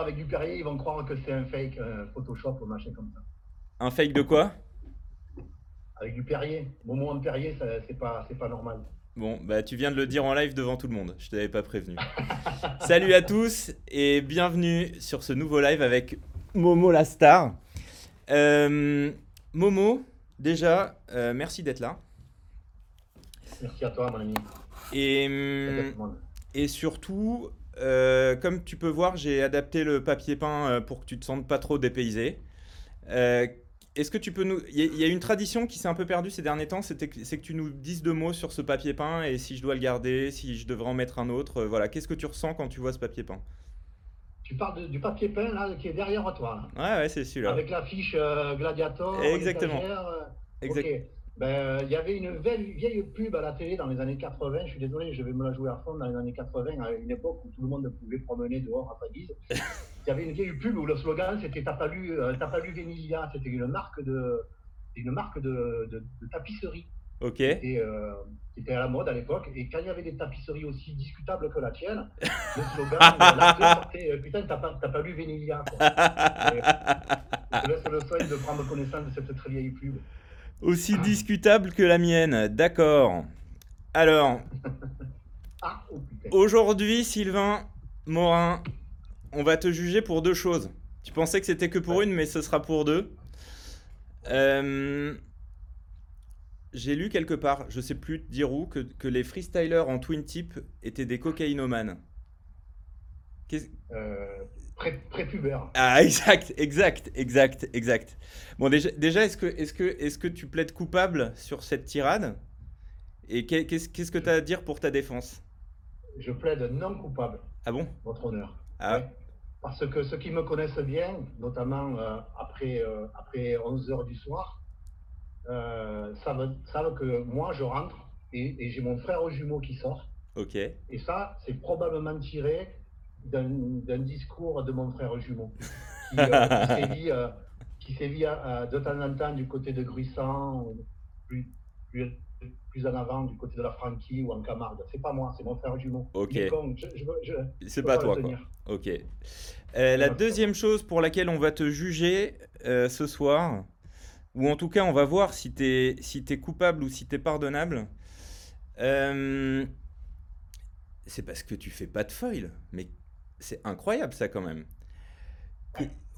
vois avec du Perrier, ils vont croire que c'est un fake un Photoshop ou machin comme ça. Un fake de quoi? Avec du Perrier. Momo en Perrier, c'est pas, normal. Bon, bah tu viens de le dire en live devant tout le monde. Je t'avais pas prévenu. Salut à tous et bienvenue sur ce nouveau live avec Momo la star. Euh, Momo, déjà, euh, merci d'être là. Merci à toi, mon ami. Et surtout, euh, comme tu peux voir, j'ai adapté le papier peint euh, pour que tu te sentes pas trop dépaysé. Euh, Est-ce que tu peux nous... Il y, a- il y a une tradition qui s'est un peu perdue ces derniers temps, c'est que tu nous dises deux mots sur ce papier peint et si je dois le garder, si je devrais en mettre un autre. voilà, qu'est-ce que tu ressens quand tu vois ce papier peint? Tu parles de- du papier peint là, qui est derrière toi, là, Ouais, ouais, c'est celui-là. avec l'affiche euh, Gladiator. Exactement. Exact. Ben, euh, il y avait une vieille, vieille pub à la télé dans les années 80. Je suis désolé, je vais me la jouer à fond dans les années 80, à une époque où tout le monde pouvait promener dehors à sa guise. Il y avait une vieille pub où le slogan c'était T'as pas lu, euh, t'as pas lu Vénilia. C'était une marque de, une marque de, de- de tapisserie Ok. et, euh, qui était à la mode à l'époque. Et quand il y avait des tapisseries aussi discutables que la tienne, le slogan, l'acteur sortait Putain, t'as pas, t'as pas lu Vénilia. quoi. Je te laisse le soin de prendre connaissance de cette très vieille pub. Aussi discutable que la mienne, d'accord. Alors, Ah, oh aujourd'hui, Sylvain Morin, on va te juger pour deux choses. Tu pensais que c'était que pour une, mais ce sera pour deux. Euh, J'ai lu quelque part, je sais plus dire où, que, que les freestylers en twin tip étaient des cocaïnomanes. Qu'est-ce- Euh, Prépubère. Ah, exact, exact, exact, exact. Bon, déjà, déjà est-ce que, est que, est que tu plaides coupable sur cette tirade? Et qu'est- qu'est-ce que tu as à dire pour ta défense? Je plaide non coupable, Ah bon? Votre honneur. Ah, Ouais. Parce que ceux qui me connaissent bien, notamment euh, après, euh, après 11 heures du soir, euh, savent, savent que moi, je rentre et, et j'ai mon frère jumeau qui sort. ok. Et ça, c'est probablement tiré d'un discours de mon frère jumeau qui, euh, qui sévit, euh, qui sévit, euh, de temps en temps du côté de Gruissant, plus, plus, plus en avant du côté de la Franquie ou en Camargue. C'est pas moi, c'est mon frère jumeau. Ok. C'est pas toi, quoi. Ok. Euh, la deuxième chose pour laquelle on va te juger euh, ce soir, ou en tout cas on va voir si t'es si t'es coupable ou si t'es pardonnable, euh, c'est parce que tu fais pas de foil. Mais c'est incroyable ça quand même.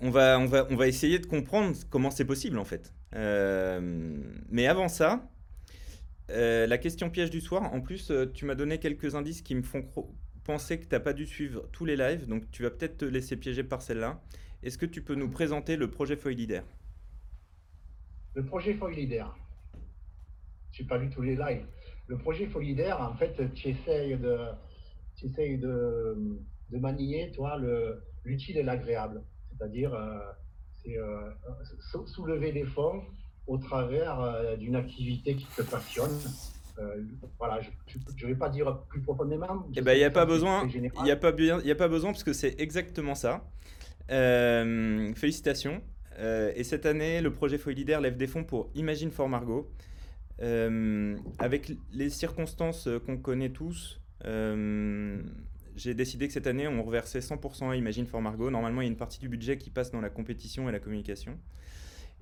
On va, essayer de comprendre comment c'est possible en fait. Euh, mais avant ça, euh, la question piège du soir, en plus euh, tu m'as donné quelques indices qui me font penser que tu n'as pas dû suivre tous les lives, donc tu vas peut-être te laisser piéger par celle-là. Est-ce que tu peux nous présenter le projet Foil Leader? Le projet Foilidaire. Je n'ai pas lu tous les lives. Le projet Foilidaire, en fait, de, tu essayes de, de manier, toi, le- l'utile et l'agréable. C'est-à-dire, euh, c'est euh, sou- soulever des fonds au travers euh, d'une activité qui te passionne. Euh, voilà, je ne vais pas dire plus profondément. Eh ben, il n'y a pas besoin. Il n'y a, pas bien- il y a pas besoin parce que c'est exactement ça. Euh, félicitations. Euh, et cette année, le projet Foil Leader lève des fonds pour Imagine for Margot. Avec les circonstances qu'on connaît tous, j'ai décidé que cette année, on reversait 100% à Imagine for Margot. Normalement, il y a une partie du budget qui passe dans la compétition et la communication.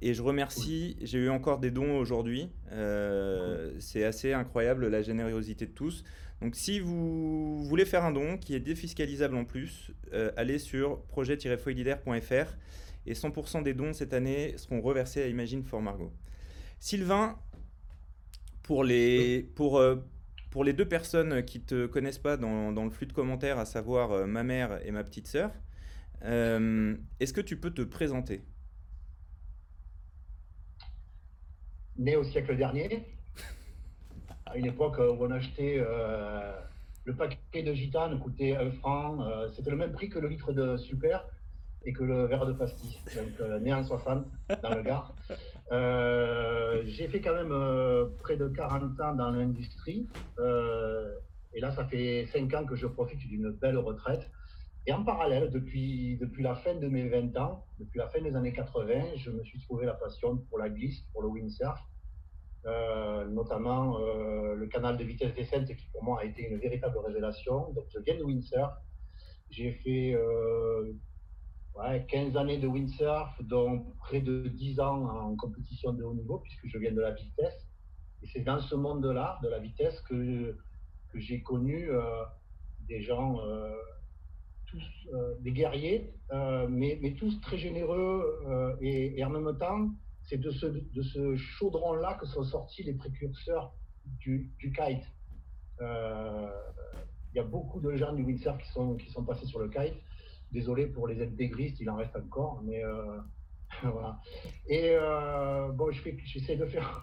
Et je remercie, j'ai eu encore des dons aujourd'hui. Euh, c'est assez incroyable la générosité de tous. Donc si vous voulez faire un don qui est défiscalisable en plus, euh, allez sur projet-foilidaire.fr et 100% des dons cette année seront reversés à Imagine for Margot. Sylvain, pour les, pour, euh, pour les deux personnes qui ne te connaissent pas dans, le flux de commentaires, à savoir euh, ma mère et ma petite sœur, euh, est-ce que tu peux te présenter? Né au siècle dernier, à une époque où on achetait euh, le paquet de gitane coûtait un franc, c'était le même prix que le litre de super et que le verre de pastis. Donc né en 60 dans le Gard. Euh, j'ai fait quand même euh, près de 40 ans dans l'industrie. euh, et là, ça fait 5 ans que je profite d'une belle retraite. Et en parallèle, depuis, depuis la fin de mes 20 ans, depuis la fin des années 80, je me suis trouvé la passion pour la glisse, pour le windsurf, notamment le canal de vitesse descente qui pour moi a été une véritable révélation. Donc je viens de windsurf, j'ai fait ouais, 15 années de windsurf, dont près de 10 ans en compétition de haut niveau, puisque je viens de la vitesse. Et c'est dans ce monde-là, de la vitesse, que, que j'ai connu euh, des gens, euh, tous euh, des guerriers, mais, mais, tous très généreux. Et, et, en même temps, c'est de ce, de ce chaudron-là que sont sortis les précurseurs du, du kite. Il y a beaucoup de gens du windsurf qui sont, qui sont passés sur le kite. Désolé pour les intégristes, il en reste encore, mais voilà. Et bon, j'essaie de faire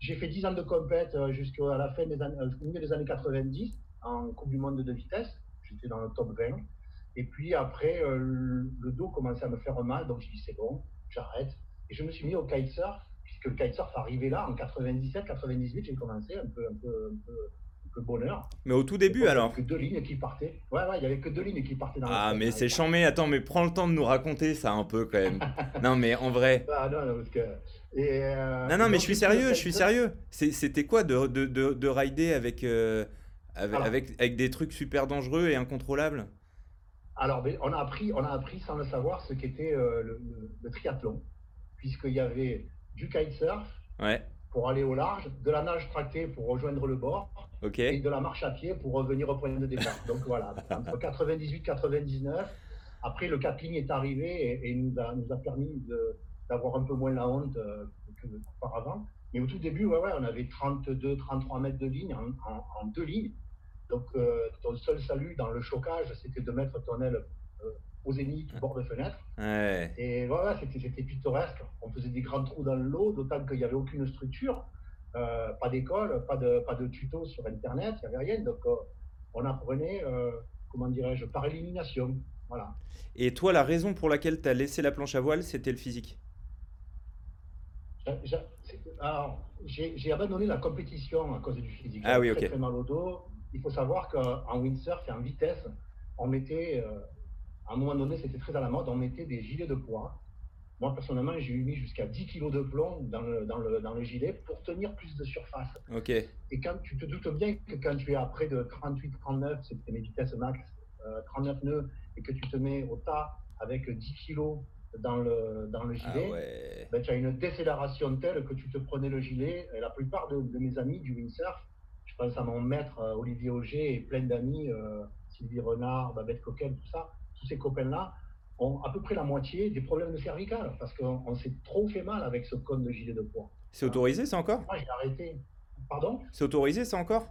j'ai fait 10 ans de compète euh, jusqu'à la fin des années, euh, milieu des années 90 en Coupe du Monde de vitesse. J'étais dans le top 20. Et puis après, euh, le dos commençait à me faire mal, donc j'ai dit c'est bon, j'arrête. Et je me suis mis au kitesurf, puisque le kitesurf arrivait là en 97, 98, j'ai commencé un peu, un peu, un peu bonheur. Mais au tout début alors Il n'y avait que deux lignes qui partaient. Ouais, ouais, il y avait que deux lignes qui partaient dans Ah, mais c'est chambé. Attends, mais prends le temps de nous raconter ça un peu quand même. non, mais en vrai. Ah, non, non, parce que. Euh, non, non, mais je suis sérieux, je suis sérieux. C'était quoi de, de, de, de rider avec, euh, avec, avec, des trucs super dangereux et incontrôlables? Alors, on a, appris, on a appris sans le savoir ce qu'était euh, le, le, triathlon, puisqu'il y avait du kitesurf ouais. Pour aller au large, de la nage tractée pour rejoindre le bord, et de la marche à pied pour revenir au point de départ. Donc voilà, entre 98 et 99. Après, le capping est arrivé et, nous, a, nous a permis d'avoir un peu moins la honte euh, qu'auparavant. Mais au tout début, ouais, ouais, on avait 32, 33 mètres de ligne en, deux lignes. Donc, euh, ton seul salut dans le chocage, c'était de mettre ton aile euh, au zénith, bord de fenêtre. Et voilà, c'était pittoresque. On faisait des grands trous dans l'eau, d'autant qu'il n'y avait aucune structure. Euh, pas d'école, pas de, pas de tuto sur Internet, il n'y avait rien. Donc, euh, on apprenait, euh, comment dirais-je, par élimination. Voilà. Et toi, la raison pour laquelle tu as laissé la planche à voile, c'était le physique? Alors, j'ai abandonné la compétition à cause du physique. Ah oui, ok. Très, mal au dos. Il faut savoir qu'en windsurf et en vitesse, on mettait, à un moment donné, c'était très à la mode, on mettait des gilets de poids moi, personnellement, j'ai mis jusqu'à 10 kg de plomb dans le, dans, le, dans le, gilet pour tenir plus de surface. Ok. Et quand tu te doutes bien que quand tu es à près de 38, 39, c'était mes vitesses max, 39 euh, nœuds, et que tu te mets au tas avec 10 kg dans le, dans le ah gilet, ben, tu as une décélération telle que tu te prenais le gilet. Et la plupart de, mes amis du windsurf, je pense à mon maître euh, Olivier Auger et plein d'amis, euh, Sylvie Renard, Babette Coquel, tout ça, tous ces copains-là, ont à peu près la moitié des problèmes de cervical parce qu'on s'est trop fait mal avec ce code de gilet de poids. C'est autorisé ça encore? Moi j'ai arrêté. Pardon? C'est autorisé ça encore?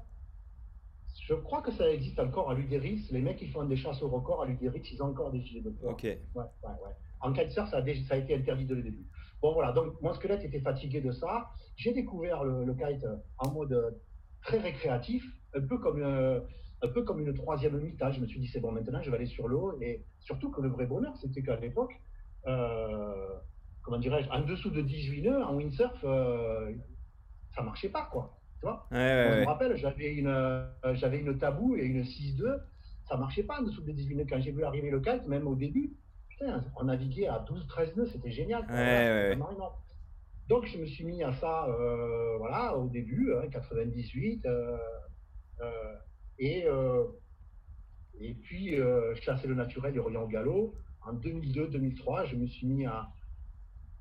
Je crois que ça existe encore à l'Udéris. Les mecs qui font des chasses au record à l'Udéris, ils ont encore des gilets de poids. Ok. Ouais, ouais, ouais. En kitesurf, ça, a ça a été interdit dès le début. Bon voilà, donc mon squelette était fatigué de ça. J'ai découvert le, kite en mode très récréatif, un peu comme... Euh, un peu comme une troisième mi-temps. Je me suis dit, c'est bon, maintenant, je vais aller sur l'eau. Et surtout que le vrai bonheur, c'était qu'à l'époque, euh, comment dirais-je, en dessous de 18 nœuds, en windsurf, euh, ça marchait pas, quoi. Tu vois? Je me rappelle, j'avais une, euh, j'avais une tabou et une 6-2. Ça marchait pas en dessous de 18 nœuds. Quand j'ai vu arriver le kite, même au début, putain, on naviguait à 12-13 nœuds, c'était génial. Donc, je me suis mis à ça, voilà, au début, hein, 98. Et, euh, et puis, euh, chasser le naturel et revient au galop. En 2002-2003, je me suis mis à.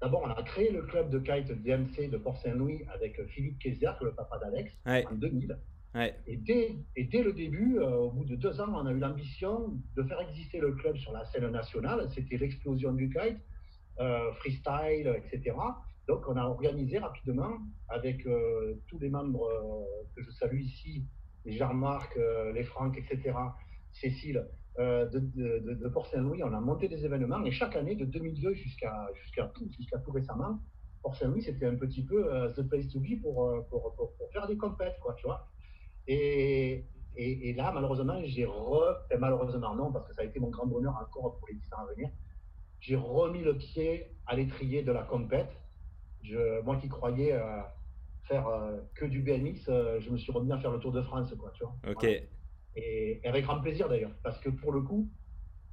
D'abord, on a créé le club de kite DMC de Port-Saint-Louis avec Philippe Kaiser, le papa d'Alex, en 2000. Et, dès, et, dès, le début, euh, au bout de deux ans, on a eu l'ambition de faire exister le club sur la scène nationale. C'était l'explosion du kite, euh, freestyle, etc. Donc, on a organisé rapidement avec euh, tous les membres que je salue ici, Jean-Marc, euh, les Franck, etc., Cécile, euh, de, de, Port-Saint-Louis, on a monté des événements et chaque année, de 2002 jusqu'à jusqu'à tout, jusqu'à tout récemment, Port-Saint-Louis, c'était un petit peu euh, the place to be pour, pour, pour, faire des compètes, quoi, tu vois. Et, et, là, malheureusement, j'ai re... malheureusement non, parce que ça a été mon grand bonheur encore pour les 10 ans à venir, j'ai remis le pied à l'étrier de la compète. Je, moi qui croyais faire euh, que du BMX, euh, je me suis remis à faire le Tour de France, quoi, tu vois. Ok. Et, avec grand plaisir d'ailleurs, parce que pour le coup,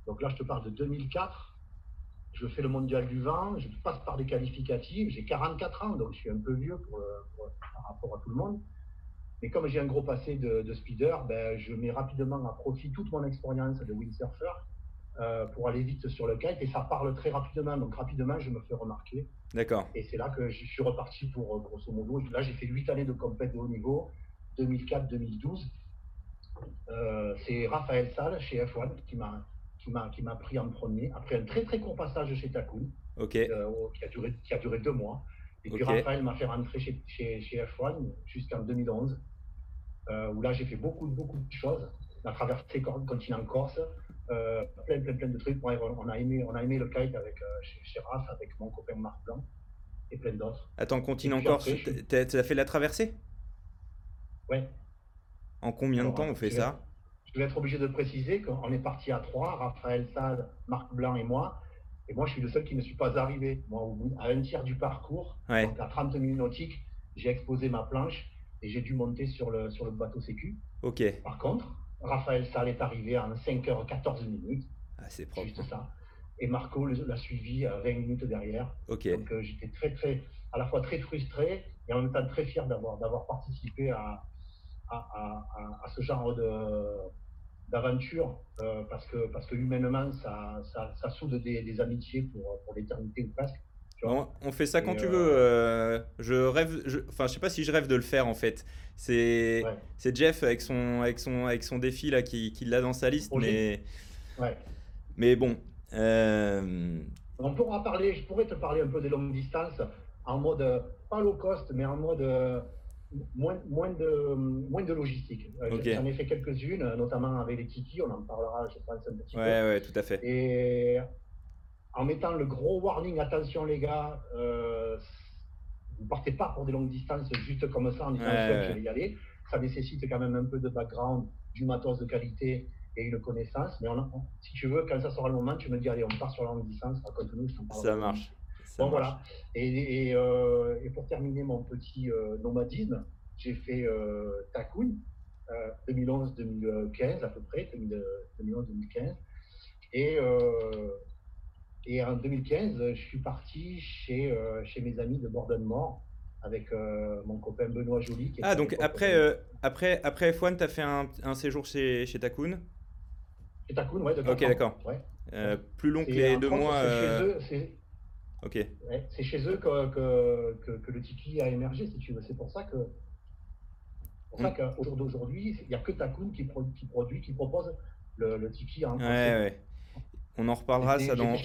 donc là je te parle de 2004, je fais le mondial du vent, je passe par des qualificatives, j'ai 44 ans, donc je suis un peu vieux pour, par rapport à tout le monde. Mais comme j'ai un gros passé de, speeder, ben, je mets rapidement à profit toute mon expérience de windsurfer euh, pour aller vite sur le kite et ça parle très rapidement. Donc rapidement, je me fais remarquer. D'accord. Et c'est là que je suis reparti pour, grosso modo, là j'ai fait 8 années de compète de haut niveau, 2004-2012. Euh, c'est Raphaël Salle chez F1 qui m'a qui m'a qui m'a pris en premier après un très très court passage chez Takun euh, qui a duré qui a duré deux mois et puis. Raphaël m'a fait rentrer chez, chez, chez F1 jusqu'en 2011 euh, où là j'ai fait beaucoup beaucoup de choses on a traversé le continent Corse euh, plein plein plein de trucs on a aimé on a aimé le kite avec euh, chez, chez Raph avec mon copain Marc Blanc et plein d'autres Attends, je suis- t'as t'as fait la traversée? Ouais En combien de temps on fait je vais- ça? Je vais être obligé de préciser qu'on est parti à trois, Raphaël Sade, Marc Blanc et moi. Et moi, je suis le seul qui ne suis pas arrivé. Moi, au bout, à un tiers du parcours, Ouais. donc à 30 minutes nautiques, j'ai exposé ma planche et j'ai dû monter sur le, sur le bateau sécu. Ok. Par contre, Raphaël Sade est arrivé en 5h14 minutes, Ah, c'est propre. juste ça. Et Marco l'a suivi à 20 minutes derrière. Ok. Donc euh, j'étais très, très, à la fois très frustré et en même temps très fier d'avoir, d'avoir participé à, à, à- à- à ce genre de, d'aventure euh, parce, que, parce que humainement, ça, ça, ça soude des, des amitiés pour, pour l'éternité ou presque. On, fait ça quand Et, tu euh, veux. euh, je rêve, je- enfin, je sais pas si je rêve de le faire en fait. C'est, Ouais. c'est Jeff avec son, avec son, avec son défi là qui, qui l'a dans sa liste, mais. Ouais. mais bon. euh, On pourra parler, je pourrais te parler un peu des longues distances en mode, euh, pas low cost, mais en mode euh, moins, moins, de, moins de logistique. Euh, Ok. J'en ai fait quelques-unes, euh, notamment avec les Tiki, on en parlera, je pense, un petit peu. ouais, ouais, tout à fait. Et en mettant le gros warning, attention les gars, euh, vous partez pas pour des longues distances juste comme ça en disant Ouais, je vais y aller. Ça nécessite quand même un peu de background, du matos de qualité et une connaissance. Mais on a- si tu veux, quand ça sera le moment, tu me dis allez, on part sur la longue distance, raconte-nous. Ça marche. Ça Bon marche. voilà. Et, et, euh, et pour terminer mon petit euh, nomadisme, j'ai fait euh, Takun, euh, 2011-2015 à peu près, 2011-2015. Et, euh, et en 2015, je suis parti chez, euh, chez mes amis de Borden-Mort avec euh, mon copain Benoît Joly. qui Ah, donc après, euh, euh, après, après F1, tu as fait un, un séjour chez, chez Takun? chez Takun, ouais, de Ok, d'accord. Ouais. Euh, plus long que les deux mois. c'est euh, chez eux- c'est- Ok. Ouais, c'est chez eux que, que, que, que le Tiki a émergé, si tu veux. C'est pour ça que, pour ça Mm. qu'au jour d'aujourd'hui, il n'y a que Takun qui, pro- qui produit, qui propose le, le Tiki en Ouais, ouais. On en reparlera ça dans. On en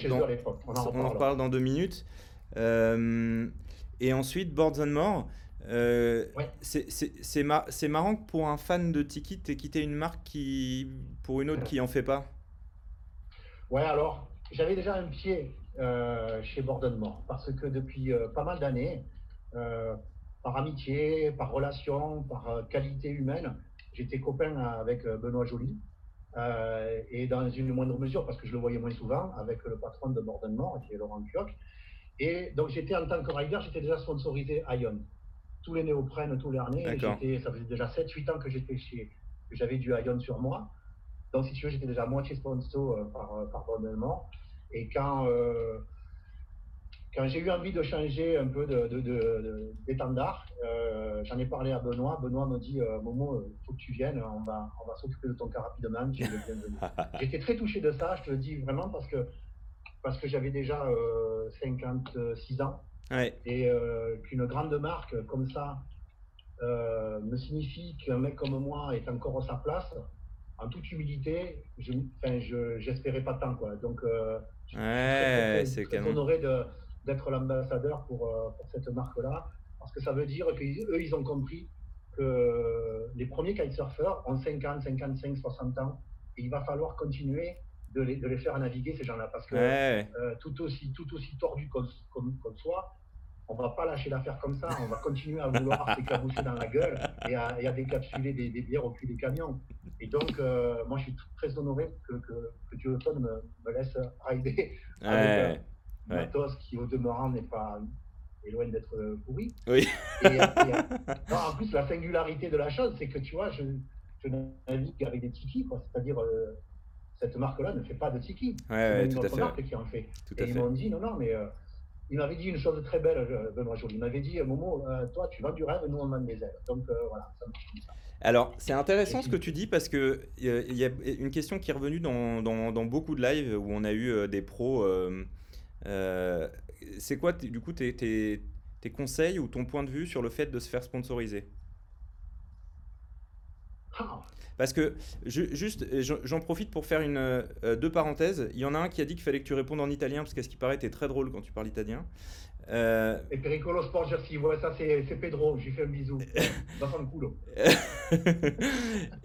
on en reparlera. reparle dans deux minutes. Euh, et ensuite, Boards and More. euh, Ouais. c'est- C'est c'est mar- c'est marrant que pour un fan de Tiki, t'aies quitté une marque qui, pour une autre qui en fait pas. Ouais, alors, j'avais déjà un pied euh, chez Borden-Mort parce que depuis euh, pas mal d'années, euh, par amitié, par relation, par qualité humaine, j'étais copain avec Benoît Joly. Euh, et dans une moindre mesure, parce que je le voyais moins souvent, avec le patron de Borden-Mort, qui est Laurent Kioc. Et donc, j'étais en tant que rider, j'étais déjà sponsorisé Ion. Tous les néoprènes, tous les harnais. Ça faisait déjà 7-8 ans que j'étais chez, que j'avais du Ion sur moi. Donc, si tu veux, j'étais déjà à moitié sponsor euh, par, euh, par. Et quand, euh, quand j'ai eu envie de changer un peu de, de- de- de- d'étendard, euh, j'en ai parlé à Benoît. Benoît me dit euh, Momo, il faut que tu viennes, on va, on va s'occuper de ton cas rapidement. J'étais très touché de ça, je te le dis vraiment, parce que, parce que j'avais déjà euh, 56 ans Ouais, et euh, qu'une grande marque comme ça euh, me signifie qu'un mec comme moi est encore à sa place. En toute humilité, je, enfin, je, j'espérais pas tant quoi. Donc, euh, je ouais, c'est honoré de- d'être l'ambassadeur pour, euh, pour cette marque-là, parce que ça veut dire qu'eux, ils ont compris que les premiers kitesurfers ont 50, 55, 60 ans, et il va falloir continuer de les, de les faire naviguer, ces gens-là, parce que Ouais, euh, tout, aussi, tout aussi tordu comme, comme, comme soi, on va pas lâcher l'affaire comme ça, on va continuer à vouloir s'éclabousser dans la gueule et à, et à décapsuler des, des bières au cul des camions. Et donc, euh, moi, je suis très honoré que, que, que Duotone me, me laisse rider avec ouais, un ouais. matos qui, au demeurant, n'est pas est loin d'être euh, pourri. Oui. Et, et, non, en plus, la singularité de la chose, c'est que tu vois, je, je navigue avec des tiki, quoi. C'est-à-dire, euh, cette marque-là ne fait pas de tiki. Ouais, ouais, C'est tout à une fait. marque qui en fait. Tout Et ils m'ont dit, non, non, mais euh, il m'avait dit une chose très belle, Benoît Joly. Il m'avait dit, Momo, toi, tu vends du rêve, nous, on vend des ailes. Donc, voilà, ça marche comme ça. Alors, c'est intéressant ce que tu dis parce qu'il il y a une question qui est revenue dans, dans, beaucoup de lives où on a eu des pros. C'est quoi, du coup, tes, tes, tes, conseils ou ton point de vue sur le fait de se faire sponsoriser? Parce que, juste, j'en profite pour faire une, euh, deux parenthèses. Il y en a un qui a dit qu'il fallait que tu répondes en italien, parce qu'à ce qui paraît, tu es très drôle quand tu parles italien. Euh... Et Pericolo Sport Jersey, ouais, ça c'est Pedro, j'ai fait un bisou. Dans son culo.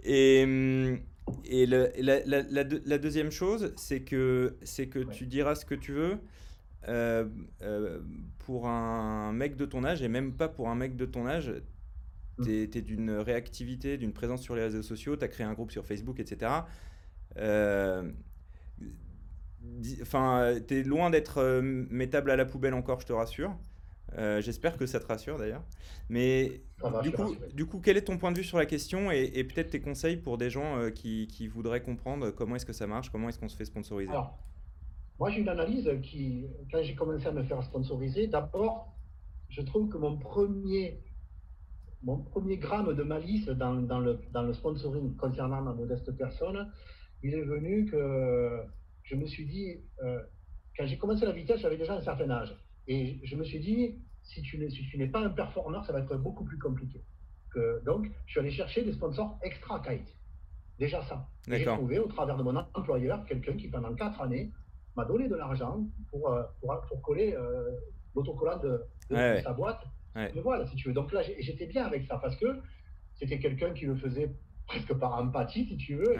et et le, la, la, la, deuxième chose, c'est que, c'est que tu diras ce que tu veux. Euh, euh, pour un mec de ton âge, et même pas pour un mec de ton âge, tu es, d'une réactivité, d'une présence sur les réseaux sociaux, tu as créé un groupe sur Facebook, etc. Euh, enfin, tu es loin d'être mettable à la poubelle encore, je te rassure. Euh, j'espère que ça te rassure d'ailleurs. Mais du, coup, du coup, quel est ton point de vue sur la question et, peut-être tes conseils pour des gens qui, qui, voudraient comprendre comment est-ce que ça marche, comment est-ce qu'on se fait sponsoriser? Alors, moi j'ai une analyse qui, quand j'ai commencé à me faire sponsoriser, d'abord, je trouve que mon premier mon premier gramme de malice dans, le, dans le sponsoring concernant ma modeste personne, il est venu que je me suis dit, euh, quand j'ai commencé la vitesse, j'avais déjà un certain âge. Et je me suis dit, si tu n'es pas un performeur, ça va être beaucoup plus compliqué. Que, donc, je suis allé chercher des sponsors extra kite. Déjà ça. J'ai trouvé au travers de mon employeur quelqu'un qui, pendant quatre années, m'a donné de l'argent pour, euh, pour, pour, coller euh, l'autocollant de, sa boîte mais voilà, si tu veux. Donc là, j'étais bien avec ça parce que c'était quelqu'un qui le faisait presque par empathie, si tu veux.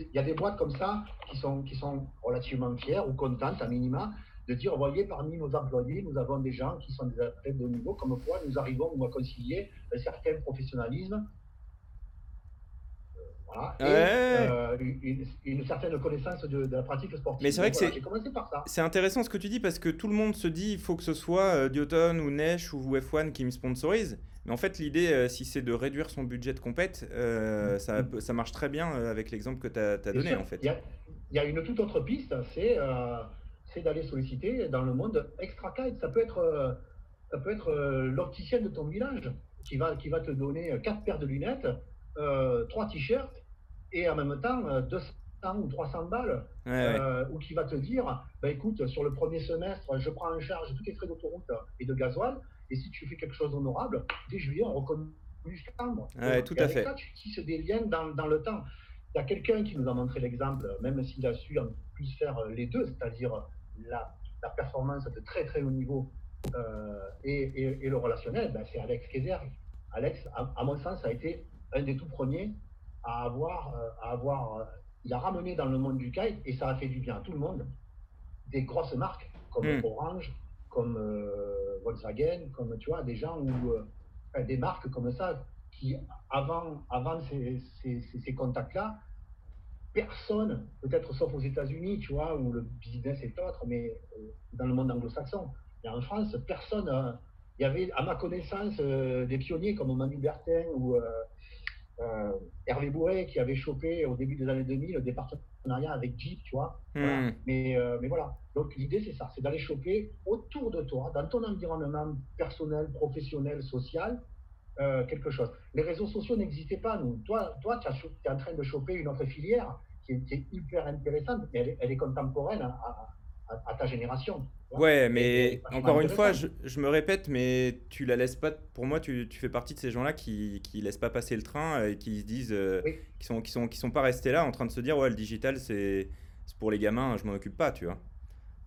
Il y a des boîtes comme ça qui sont, qui sont relativement fières ou contentes, à minima, de dire, voyez, parmi nos employés, nous avons des gens qui sont des athlètes de haut niveau, comme quoi nous arrivons à concilier un certain professionnalisme et euh, une, certaine connaissance de, la pratique sportive. Mais c'est vrai que c'est intéressant ce que tu dis parce que tout le monde se dit il faut que ce soit euh, Dioton ou Nesh ou F1 qui me sponsorise. Mais en fait, l'idée, euh, si c'est de réduire son budget de compète, mm. ça, mm. ça, marche très bien avec l'exemple que tu as, donné. en fait. Il y, a une toute autre piste, c'est d'aller solliciter dans le monde extra kite. Ça peut être, ça peut être l'opticien de ton village qui va, qui va te donner quatre paires de lunettes, trois t-shirts et en même temps 200 euh, ou 300 balles, euh, ou qui va te dire, bah, écoute, sur le premier semestre, je prends en charge tous les frais d'autoroute et de gasoil, et si tu fais quelque chose d'honorable, dès juillet, on reconnaît jusqu'à. Ouais, tout à fait. tu tisses des liens dans, dans le temps. Il y a quelqu'un qui nous a montré l'exemple, même s'il a su en plus faire les deux, c'est-à-dire la, la, performance de très très haut niveau euh, et, et, le relationnel, ben, c'est Alex Kayser. Alex, à, mon sens, a été un des tout premiers à avoir, euh, à avoir euh, il a ramené dans le monde du kite et ça a fait du bien à tout le monde. Des grosses marques comme hmm. Orange, comme euh, Volkswagen, comme tu vois, des gens ou des marques comme ça qui, avant, avant ces, ces, ces, contacts-là, personne, peut-être sauf aux États-Unis, tu vois, où le business est autre, mais dans le monde anglo-saxon. Et en France, personne. Il y avait, à ma connaissance, des pionniers comme Manu Bertin ou Hervé Bourré qui avait chopé au début des années 2000 des partenariats avec Jeep, tu vois. Hmm. Mais, euh, mais voilà. Donc l'idée, c'est ça, c'est d'aller choper autour de toi, dans ton environnement personnel, professionnel, social, euh, quelque chose. Les réseaux sociaux n'existaient pas, nous. Toi, toi tu es en train de choper une autre filière qui est, hyper intéressante, mais elle, est contemporaine à ta génération. Ouais, mais encore une fois, je, me répète, mais tu la laisses pas. Pour moi, tu, fais partie de ces gens-là qui, qui laissent pas passer le train et qui se disent, euh, qui sont, qui sont, qui sont pas restés là en train de se dire, ouais, le digital, c'est pour les gamins, je m'en occupe pas, tu vois.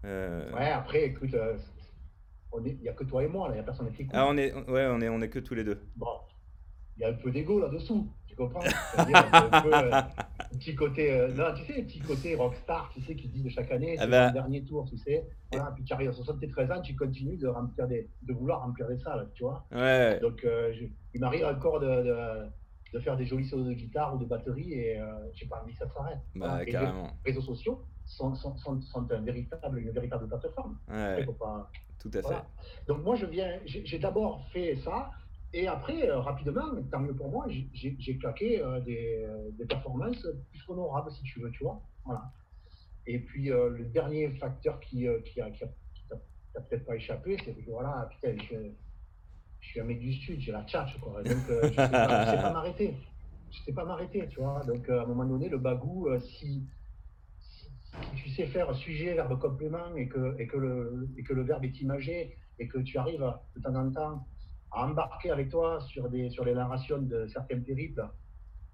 Euh, ouais, après, écoute, euh, il n'y a que toi et moi, il n'y a personne qui Ah, on est, ouais, on est, on est que tous les deux. Bon, il y a un peu d'ego là-dessous comprends? Un, peu, euh, un, petit côté, euh, non, tu sais, un petit côté rockstar, tu sais, qui dit de chaque année, ah c'est le dernier tour, tu sais. Voilà, puis tu arrives à 73 ans, tu continues de remplir des, de vouloir remplir des salles, tu vois. Ouais. Donc, euh, il m'arrive encore de, de, de, faire des jolis solos de guitare ou de batterie et je sais pas envie que ça s'arrête. Bah, carrément. Les réseaux sociaux sont, sont, sont, sont un véritable, une véritable plateforme. Ouais. Pas... Tout à fait. Donc, moi, je viens, j'ai d'abord fait ça. Et après, euh, rapidement, tant mieux pour moi, j'ai claqué euh, des, performances plus honorables, si tu veux, tu vois. Voilà. Et puis, euh, le dernier facteur qui, qui, a, qui, peut-être pas échappé, c'est que voilà, putain, je, suis un mec du Sud, j'ai la tchatche, quoi. Donc, je sais, pas m'arrêter. Je sais pas m'arrêter, tu vois. Donc, à un moment donné, le bagou, si, si, tu sais faire sujet, verbe, complément et que, et, que le, et que le verbe est imagé et que tu arrives de temps en temps à embarquer avec toi sur, des, sur les narrations de certains périples,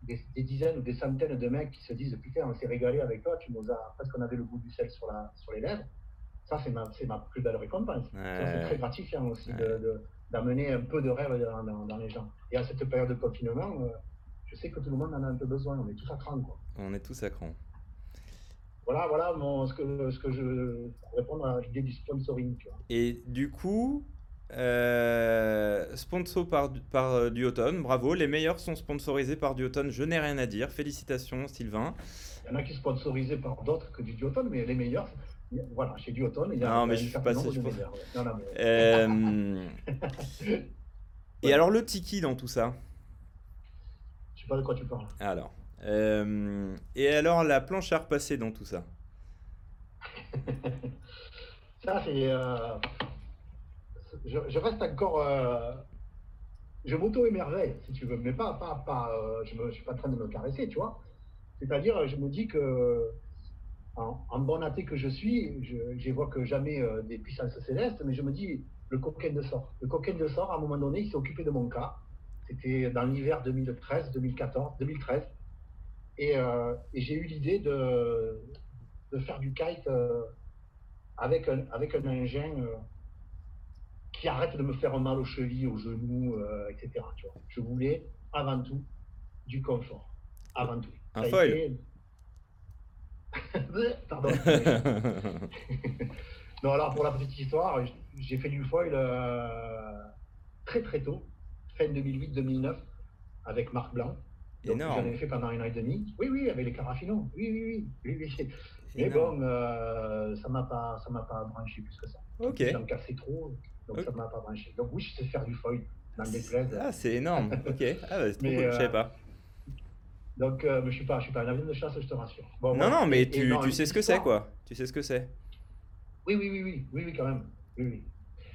des, dizaines ou des centaines de mecs qui se disent Putain, on s'est régalé avec toi, tu nous as presque on avait le goût du sel sur, la, sur les lèvres. Ça, c'est ma, ma plus belle récompense. c'est très gratifiant aussi d'amener un peu de rêve dans, dans, les gens. Et à cette période de confinement, euh, je sais que tout le monde en a un peu besoin. On est tous à cran. Quoi. On est tous à cran. Voilà, voilà mon, ce, que, ce que je. pour répondre à l'idée du sponsoring. Tu vois. Et du coup, euh, sponsor par, par euh, Duotone, bravo. Les meilleurs sont sponsorisés par Duotone, je n'ai rien à dire. Félicitations, Sylvain. Il y en a qui sont sponsorisés par d'autres que du Duotone, mais les meilleurs, voilà, chez Duotone, il y a Non, mais je suis pas sûr. Euh, et alors, le tiki dans tout ça? Je sais pas de quoi tu parles. Alors. Et alors, la planche à repasser dans tout ça? Ça, c'est je, reste encore. Euh, je m'auto-émerveille, si tu veux, mais pas. pas, pas euh, je ne suis pas en train de me caresser, tu vois. C'est-à-dire, je me dis que, en, bon athée que je suis, j'évoque jamais euh, des puissances célestes, mais je me dis, le coquin de sort. Le coquin de sort, à un moment donné, il s'est occupé de mon cas. C'était dans l'hiver 2013, 2014, 2013. Et, j'ai eu l'idée de, de, faire du kite avec, un, avec un engin qui arrête de me faire mal aux chevilles, aux genoux, euh, etc. Je voulais avant tout du confort. Avant tout. Un foil Pardon. non, alors pour la petite histoire, j'ai fait du foil euh, très très tôt, fin 2008-2009, avec Marc Blanc. J'en ai fait pendant une an et demi. Oui, oui, avec les carafinos. Oui, oui, oui. oui, Mais bon, euh, ça ne m'a pas, pas branché plus que ça. Ok. J'en cassé trop. Donc ça ne m'a pas branché. Donc oui, je sais faire du foil dans des plaies. Ah, c'est énorme. ok. Ah, bah, c'est trop cool. Je savais pas. Donc, euh, je ne suis, pas, je suis pas un avion de chasse, je te rassure. non, non, mais tu, tu sais ce que c'est, quoi. Tu sais ce que c'est. Oui, oui, oui, oui, oui, oui, quand même. Oui, oui.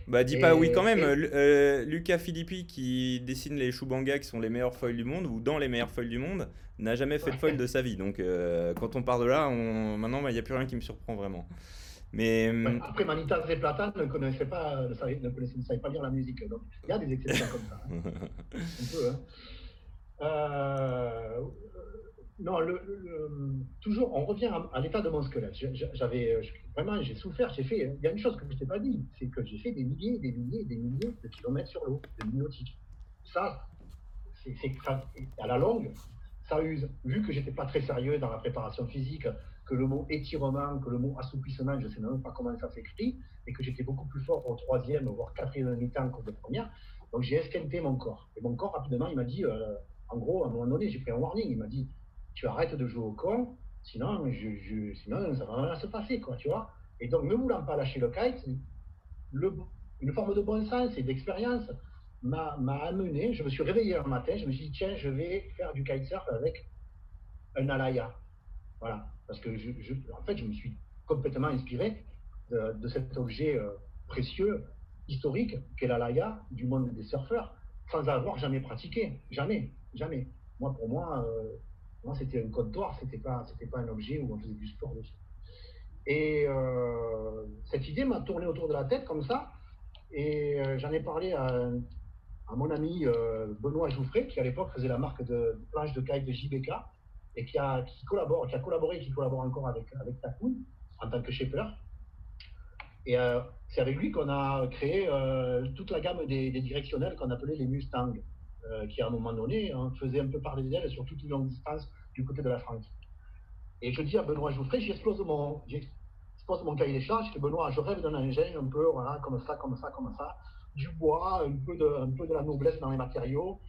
Bah, dis pas oui quand même. Euh, Lucas Philippi, qui dessine les Chubanga, qui sont les meilleurs foils du monde, ou dans les meilleurs foils du monde, n'a jamais fait de foil de sa vie. Donc, euh, quand on part de là, on... maintenant, il n'y a plus rien qui me surprend vraiment. Mais... Hum, après, Manitas et ne connaissaient pas, ne savaient, ne, pas lire la musique. Donc, il y a des exceptions comme ça. Hein. Un peu, hein. Euh, non, le, toujours, on revient à, l'état de mon squelette. J'avais vraiment, j'ai souffert. J'ai fait. Il y a une chose que je t'ai pas dit, c'est que j'ai fait des milliers, des milliers, des milliers de kilomètres sur l'eau, de nautique. Ça, c'est à la longue, ça use. Vu que j'étais pas très sérieux dans la préparation physique, que le mot étirement, que le mot assouplissement, je sais même pas comment ça s'écrit, et que j'étais beaucoup plus fort au troisième, voire quatrième mi-temps qu'au première. Donc j'ai esquinté mon corps. Et mon corps, rapidement, il m'a dit, euh, en gros, à un moment donné, j'ai pris un warning. Il m'a dit, tu arrêtes de jouer au con, sinon, je, sinon ça va se passer, quoi, tu vois. Et donc, ne voulant pas lâcher le kite, une forme de bon sens et d'expérience m'a amené, je me suis réveillé un matin, je me suis dit, tiens, je vais faire du kitesurf avec un alaya. Voilà parce que en fait, je me suis complètement inspiré de, cet objet euh, précieux, historique, qu'est la laya du monde des surfeurs, sans avoir jamais pratiqué. Jamais, jamais. Moi, pour moi, euh, moi c'était un comptoir, c'était pas, pas un objet où on faisait du sport dessus. Et euh, cette idée m'a tourné autour de la tête comme ça, et j'en ai parlé à, mon ami Benoît Jouffret, qui à l'époque faisait la marque de planche de kite de JBK, et qui a, qui qui a collaboré et qui collabore encore avec, avec Takun en tant que shaper. Et euh, c'est avec lui qu'on a créé euh, toute la gamme des, directionnels qu'on appelait les Mustangs, euh, qui à un moment donné hein, faisaient un peu parler d'elles sur toute une longue distance du côté de la France. Et je dis à Benoît Jouffret, j'explose mon, mon cahier des charges, que Benoît, je rêve d'un engin un peu comme ça, comme ça, comme ça, du bois, un peu de, la noblesse dans les matériaux,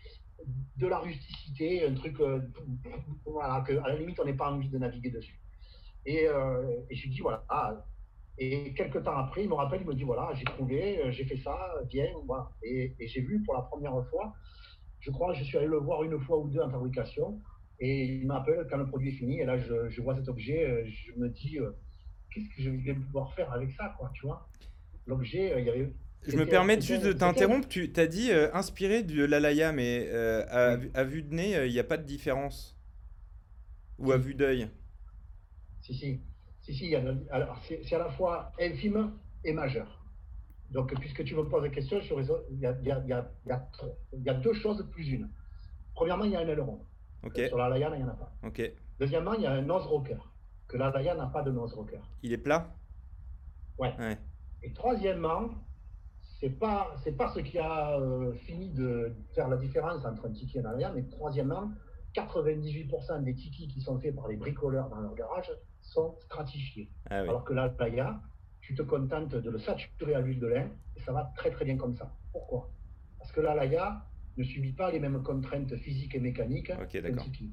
de la rusticité, un truc euh, que, à la limite on n'est pas envie de naviguer dessus. Et, euh, et je dis voilà. Et quelques temps après, il me rappelle, il me dit voilà, j'ai trouvé, euh, j'ai fait ça, viens, voilà. Et, j'ai vu pour la première fois, je crois, je suis allé le voir une fois ou deux en fabrication, et il m'appelle quand le produit est fini, et là je, vois cet objet, je me dis qu'est-ce que je vais pouvoir faire avec ça, quoi, tu vois l'objet, il y avait je me permets juste de t'interrompre. Tu as dit inspiré de l'Alaya, mais à, à, vue de nez, il n'y a pas de différence? Ou à vue d'œil? Si, si. si, si c'est à la fois infime et majeur. Donc, puisque tu me poses la question, il y a, il y a, deux choses plus une. Premièrement, il y a un aileron. Sur la Laya, il n'y en a pas. Deuxièmement, il y a un nose rocker. Que la Laya n'a pas de nose rocker. Il est plat? Ouais. Et troisièmement, c'est pas c'est pas ce qui a euh, fini de faire la différence entre un tiki et un Alaya, mais troisièmement, 98% des tikis qui sont faits par les bricoleurs dans leur garage sont stratifiés. Ah Alors que la Laya, tu te contentes de le saturer à l'huile de lin et ça va très très bien comme ça. Pourquoi? Parce que l'alaya ne subit pas les mêmes contraintes physiques et mécaniques qu'un tiki.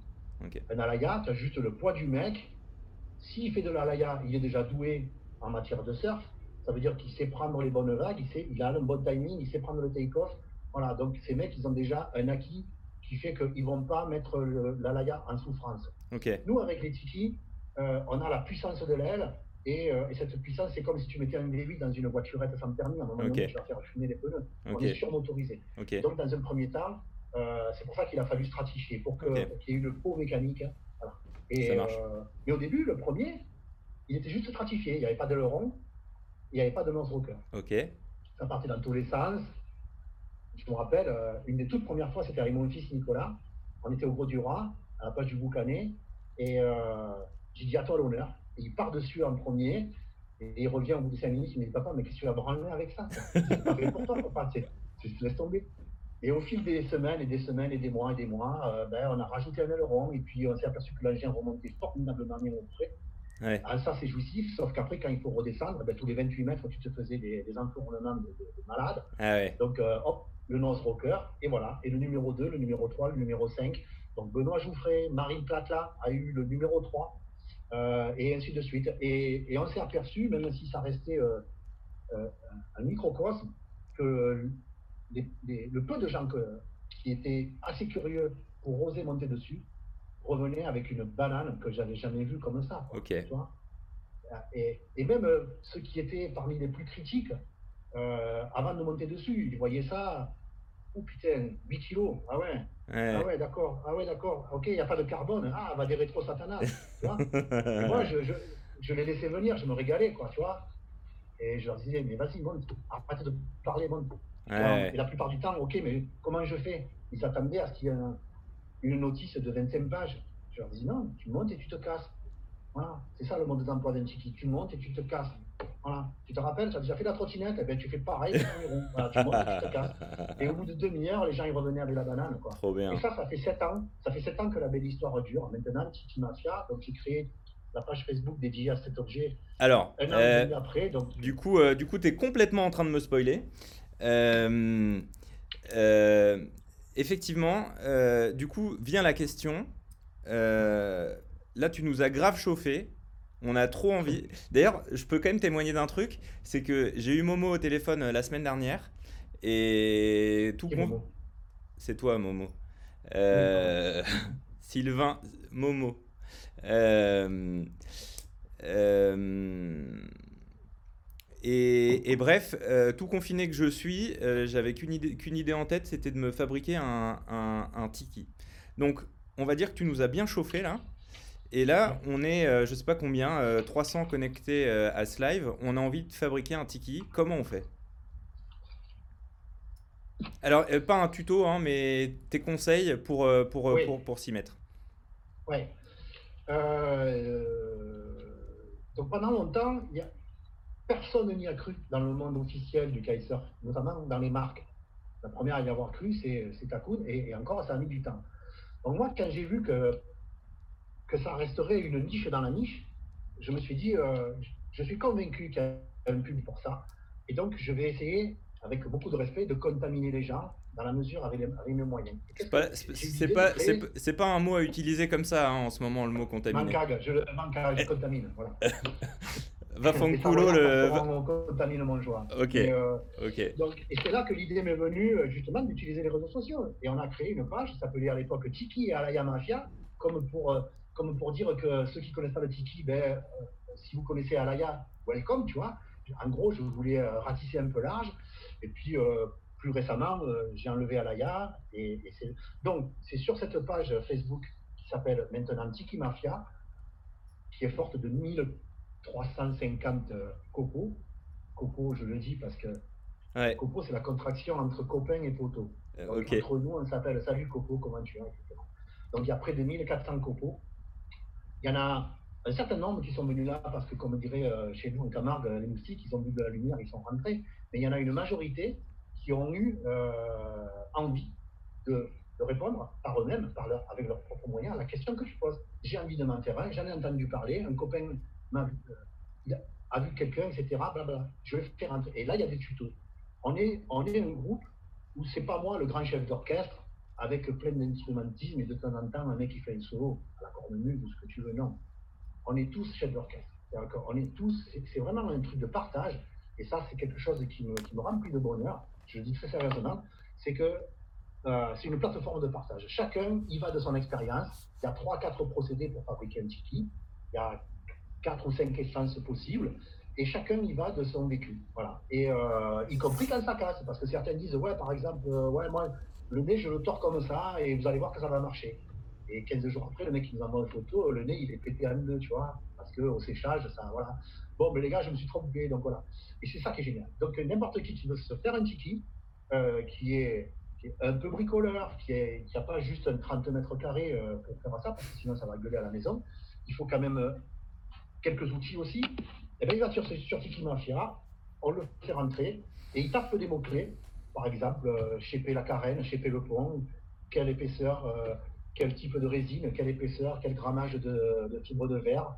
Un alaya, tu as juste le poids du mec. S'il fait de l'alaya, il est déjà doué en matière de surf. Ça veut dire qu'il sait prendre les bonnes vagues, il, sait, il a un bon timing, il sait prendre le take-off. Voilà, donc ces mecs, ils ont déjà un acquis qui fait qu'ils ne vont pas mettre l'alaya en souffrance. Nous, avec les tiki, euh, on a la puissance de l'aile, euh, et, cette puissance, c'est comme si tu mettais un V8 dans une voiturette sans permis. À un moment donné, tu vas faire fumer les pneus. On est surmotorisé. Donc, dans un premier temps, euh, c'est pour ça qu'il a fallu stratifier, pour qu'il y ait une peau mécanique. Et, euh, mais au début, le premier, il était juste stratifié. Il n'y avait pas d'aileron, il n'y avait pas de nose rocker. Ça partait dans tous les sens. Je me rappelle, une des toutes premières fois, c'était avec mon fils Nicolas. On était au Gros du Roi, à la page du Boucanet. Et j'ai dit à toi l'honneur il part dessus en premier, et il revient au bout de 5 minutes, il me dit Papa, mais qu'est-ce que tu vas branler avec ça? C'est pas fait pour toi, papa, tu te laisses tomber. Et au fil des semaines et des semaines et des mois et des mois, euh, ben, on a rajouté un aileron et puis on s'est aperçu que l'engin remontait formidablement bien au frais. Ouais. Alors ça, c'est jouissif, sauf qu'après, quand il faut redescendre, ben, tous les 28 mètres, tu te faisais des, des entournements de, de, malades. Ah Donc, euh, hop, le nose rocker, et voilà. Et le numéro 2, le numéro 3, le numéro 5. Donc, Benoît Jouffret, Marine Platla a eu le numéro 3. Euh, et ainsi de suite. Et, on s'est aperçu, même si ça restait euh, euh, un microcosme, que le peu de gens qui étaient assez curieux pour oser monter dessus revenaient avec une banane que j'avais jamais vue comme ça. et, et, même ceux qui étaient parmi les plus critiques, avant de monter dessus, ils voyaient ça Oh putain, 8 kilos, ah ouais. Ah ouais, d'accord, ah ouais, d'accord. Ok, il n'y a pas de carbone. Ah, va des rétro satanas. tu vois moi, je, je, je, les laissais venir, je me régalais, quoi, tu vois. Et je leur disais, mais vas-y, monte, arrête de parler, monte. Et la plupart du temps, ok, mais comment je fais? Ils s'attendaient à ce qu'il y ait une notice de 25 pages. Je leur disais, non, tu montes et tu te casses. Voilà, c'est ça le mode d'emploi d'un tiki. Tu montes et tu te casses. Voilà. Tu te rappelles, tu as déjà fait la trottinette, et eh bien, tu fais pareil, voilà, tu montes et tu te casses. Et au bout de demi-heure, les gens ils revenaient avec la banane. Quoi. Trop bien. Et ça, ça fait 7 ans. Ça fait 7 ans que la belle histoire dure. Maintenant, Tiki Mafia, donc j'ai créé la page Facebook dédiée à cet objet. Alors, un an euh, après, donc... du coup, euh, du coup, tu es complètement en train de me spoiler. Euh, euh effectivement, du coup, vient la question. là, tu nous as grave chauffé. On a trop envie. D'ailleurs, je peux quand même témoigner d'un truc, c'est que j'ai eu Momo au téléphone euh, la semaine dernière et tout con. C'est toi, Momo. Euh, Sylvain Momo. Euh, et, bref, tout confiné que je suis, j'avais qu'une idée, en tête, c'était de me fabriquer un, un, un tiki. Donc, on va dire que tu nous as bien chauffé là. Et là, on est, euh, je sais pas combien, 300 euh, connectés euh, à ce live. On a envie de fabriquer un tiki. Comment on fait? Alors, pas un tuto, hein, mais tes conseils pour, pour, pour, pour, s'y mettre. Oui. donc pendant longtemps, y a... personne n'y a cru dans le monde officiel du kitesurf, notamment dans les marques. La première à y avoir cru, c'est Takun, et, et encore, ça a mis du temps. Donc moi, quand j'ai vu que que ça resterait une niche dans la niche, je me suis dit, euh, je suis convaincu qu'il y a un public pour ça. Et donc, je vais essayer, avec beaucoup de respect, de contaminer les gens dans la mesure avec, les, mes moyens. C'est pas, c'est pas, c'est pas un mot à utiliser comme ça hein, en ce moment, le mot contaminer. Mancag, je, mancag, je contamine. Voilà. Va fanculo le. On contamine mon joie. Ok. Et, euh, ok. Donc, et c'est là que l'idée m'est venue euh, justement d'utiliser les réseaux sociaux. Et on a créé une page qui s'appelait à l'époque Tiki et Alaya Mafia, comme pour comme pour dire que ceux qui connaissent pas le Tiki, ben, euh, si vous connaissez Alaya, welcome, tu vois. En gros, je voulais ratisser un peu large. Et puis, plus récemment, j'ai enlevé Alaya. Et, et donc, c'est sur cette page Facebook qui s'appelle maintenant Tiki Mafia, qui est forte de 1350 copos. Coco, je le dis parce que Coco, c'est la contraction entre copain et poteau. Entre nous, on s'appelle Salut Coco, comment tu vas? Donc il y a près de 1400 copos. Il y en a un certain nombre qui sont venus là parce que, comme dirait euh, chez nous en Camargue, les moustiques, ils ont vu de la lumière, ils sont rentrés. Mais il y en a une majorité qui ont eu euh, envie de, répondre par eux-mêmes, par leur, avec leurs propres moyens, à la question que je pose. J'ai envie de m'en faire un, j'en ai entendu parler, un copain euh, a vu quelqu'un, etc. Blablabla. Je vais faire rentrer. Et là, il y a des tutos. On est, on est un groupe où c'est pas moi le grand chef d'orchestre avec plein d'instrumentisme et de temps en temps un mec qui fait un solo à la cornemuse ou ce que tu veux. Non. On est tous chefs d'orchestre. On est tous, c'est vraiment un truc de partage. Et ça, c'est quelque chose qui me, qui me remplit de bonheur. Je le dis très sérieusement. C'est que euh, c'est une plateforme de partage. Chacun y va de son expérience. Il y a trois, quatre procédés pour fabriquer un tiki. Il y a quatre ou cinq essences possibles et chacun y va de son vécu. Voilà. Et euh, y compris quand ça casse, parce que certains disent, ouais, par exemple, euh, ouais, moi, le nez, je le tords comme ça, et vous allez voir que ça va marcher. Et 15 jours après, le mec, il nous envoie une photo, le nez, il est pété en deux, tu vois, parce qu'au séchage, ça, voilà. Bon, mais les gars, je me suis trompé, donc voilà. Et c'est ça qui est génial. Donc, n'importe qui qui veut se faire un tiki, euh, qui, est, un peu bricoleur, qui n'a pas juste un 30 mètres carrés pour faire ça, parce que sinon, ça va gueuler à la maison, il faut quand même quelques outils aussi, et eh bien, il va sur, sur Mafia, on le fait rentrer, et il tape des mots-clés, par exemple, euh, la carène, chéper le pont, quelle épaisseur, euh, quel type de résine, quelle épaisseur, quel grammage de, fibre de verre,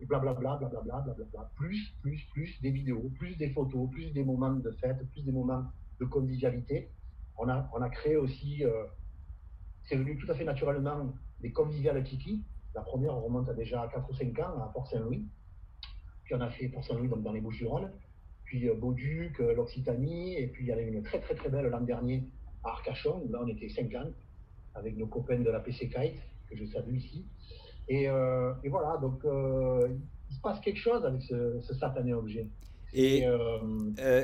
et blablabla, blablabla, blablabla. Plus, plus, plus des vidéos, plus des photos, plus des moments de fête, plus des moments de convivialité. On a, on a créé aussi, euh, c'est venu tout à fait naturellement, des conviviales Tiki. La première remonte à déjà 4 ou 5 ans à Port-Saint-Louis. Puis on a fait pour Saint-Louis, donc dans les Bouches-du-Rhône. Puis euh, Bauduc, euh, l'Occitanie. Et puis il y avait une très très très belle l'an dernier à Arcachon, où là on était 50, avec nos copains de la PC Kite, que je salue ici. Et, euh, voilà, donc il se passe quelque chose avec ce, satané objet. Et,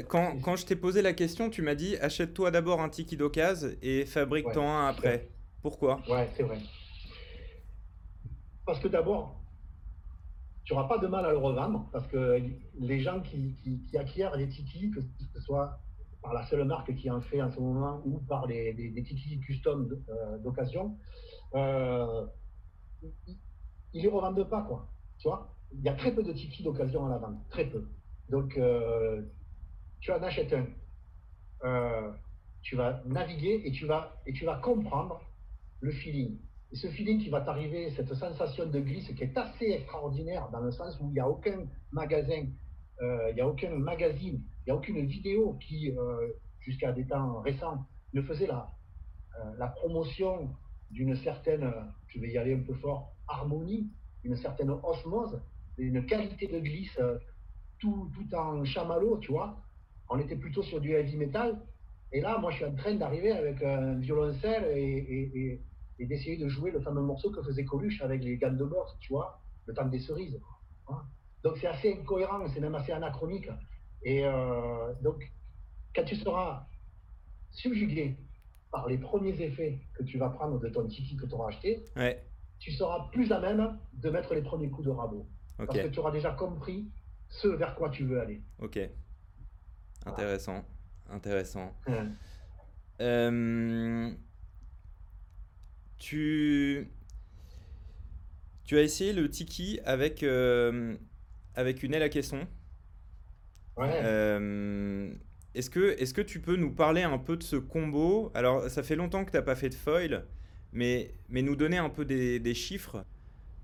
quand, quand, je t'ai posé la question, tu m'as dit achète-toi d'abord un tiki d'occasion et fabrique-toi un après. Pourquoi? Ouais, c'est vrai. Parce que d'abord, tu n'auras pas de mal à le revendre parce que les gens qui, acquièrent les tikis, que ce soit par la seule marque qui en fait en ce moment ou par les, des, tikis custom euh, d'occasion, euh, ils ne les revendent pas. Quoi, tu vois? Il y a très peu de tikis d'occasion à la vente, très peu. Donc, euh, tu en achètes un. tu vas naviguer et tu vas, et tu vas comprendre le feeling. Et ce feeling qui va t'arriver, cette sensation de glisse qui est assez extraordinaire dans le sens où il n'y a aucun magasin, euh, il n'y a aucun magazine, il n'y a aucune vidéo qui, euh, jusqu'à des temps récents, ne faisait la, euh, la promotion d'une certaine, je vais y aller un peu fort, harmonie, une certaine osmose, une qualité de glisse tout, en chamallow, tu vois. On était plutôt sur du heavy metal. Et là, moi, je suis en train d'arriver avec un violoncelle et d'essayer de jouer le fameux morceau que faisait Coluche avec les gammes de boxe, tu vois, le temps des cerises. Hein. Donc c'est assez incohérent, c'est même assez anachronique. Et euh, donc, quand tu seras subjugué par les premiers effets que tu vas prendre de ton tiki que tu auras acheté, tu seras plus à même de mettre les premiers coups de rabot. Parce que tu auras déjà compris ce vers quoi tu veux aller. Ok. Intéressant. Intéressant. Euh, tu, tu as essayé le tiki avec, euh, avec une aile à caisson. Ouais. Euh, est-ce que, est que tu peux nous parler un peu de ce combo? Alors, ça fait longtemps que tu n'as pas fait de foil, mais, mais nous donner un peu des, des chiffres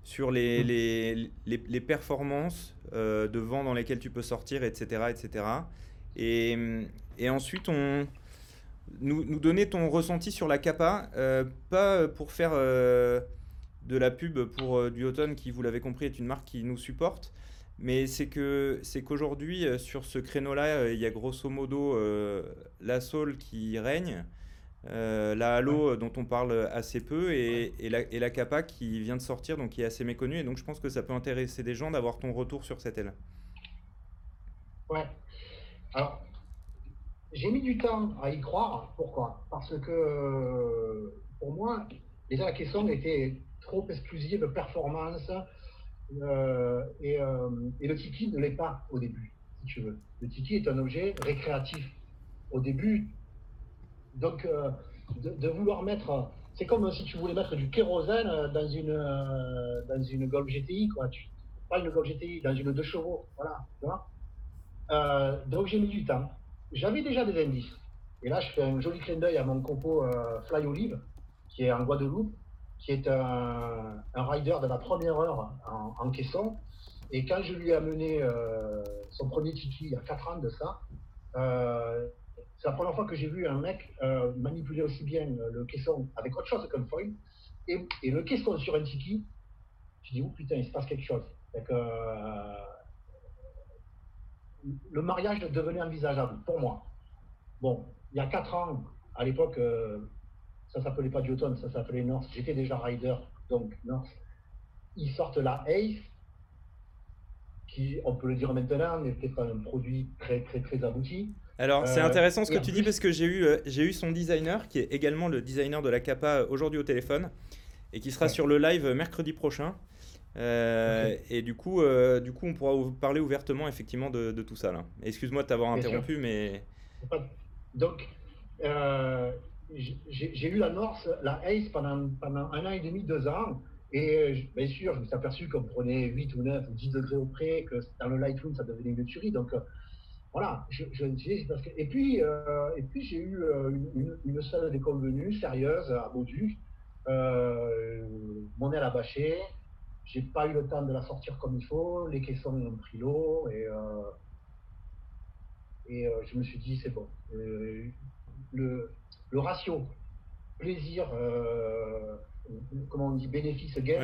sur les, les, les, les performances euh, de vent dans lesquelles tu peux sortir, etc. etc. Et, et ensuite, on, nous, donner ton ressenti sur la capa, euh, pas pour faire euh, de la pub pour euh, du Automne qui, vous l'avez compris, est une marque qui nous supporte, mais c'est que c'est qu'aujourd'hui sur ce créneau-là, il y a grosso modo la Soul qui règne. la Halo dont on parle assez peu et, et, la, et la Kappa qui vient de sortir donc qui est assez méconnue et donc je pense que ça peut intéresser des gens d'avoir ton retour sur cette aile. Ouais. Alors, j'ai mis du temps à y croire. Pourquoi? Parce que pour moi, déjà la question était trop exclusive performance euh, et, euh, et, le tiki ne l'est pas au début, si tu veux. Le tiki est un objet récréatif au début. Donc, euh, de, vouloir mettre. C'est comme si tu voulais mettre du kérosène dans une, dans une Golf GTI, quoi. Pas une Golf GTI, dans une deux chevaux. Voilà. Donc, j'ai mis du temps. J'avais déjà des indices. Et là, je fais un joli clin d'œil à mon copo Fly Olive, qui est en Guadeloupe qui est un, rider de la première heure en, caisson. Et quand je lui ai amené euh, son premier tiki il y a 4 ans de ça, euh, c'est la première fois que j'ai vu un mec euh, manipuler aussi bien le caisson avec autre chose qu'un foil et, le caisson sur un tiki. Je dis, oh putain, il se passe quelque chose. Le mariage devenait envisageable pour moi. Bon, il y a 4 ans, à l'époque, ça s'appelait pas Duoton, ça s'appelait North. J'étais déjà rider, donc North. Ils sortent la Ace, qui, on peut le dire maintenant, n'était pas un produit très très très abouti. Alors c'est euh, intéressant ce que tu dis parce que j'ai eu, euh, j'ai eu son designer qui est également le designer de la Kappa euh, aujourd'hui au téléphone et qui sera sur le live mercredi prochain. Et du coup, du coup, on pourra parler ouvertement effectivement de, tout ça là. Excuse-moi de t'avoir interrompu, mais donc j'ai eu la Norse, la Ace pendant, pendant un an et demi, deux ans. Et bien sûr, je me suis aperçu qu'on prenait 8 ou 9 ou 10 degrés au près, que dans le Lightroom, ça devenait une tuerie. Donc, euh, voilà. Je, je, parce que, et puis, euh, et puis j'ai eu euh, une, une, salle déconvenue, sérieuse, à Baudu. mon aile a bâché. J'ai pas eu le temps de la sortir comme il faut. Les caissons ont pris l'eau. Et, et je me suis dit, c'est bon. le, le ratio plaisir, euh, comment on dit, bénéfice gain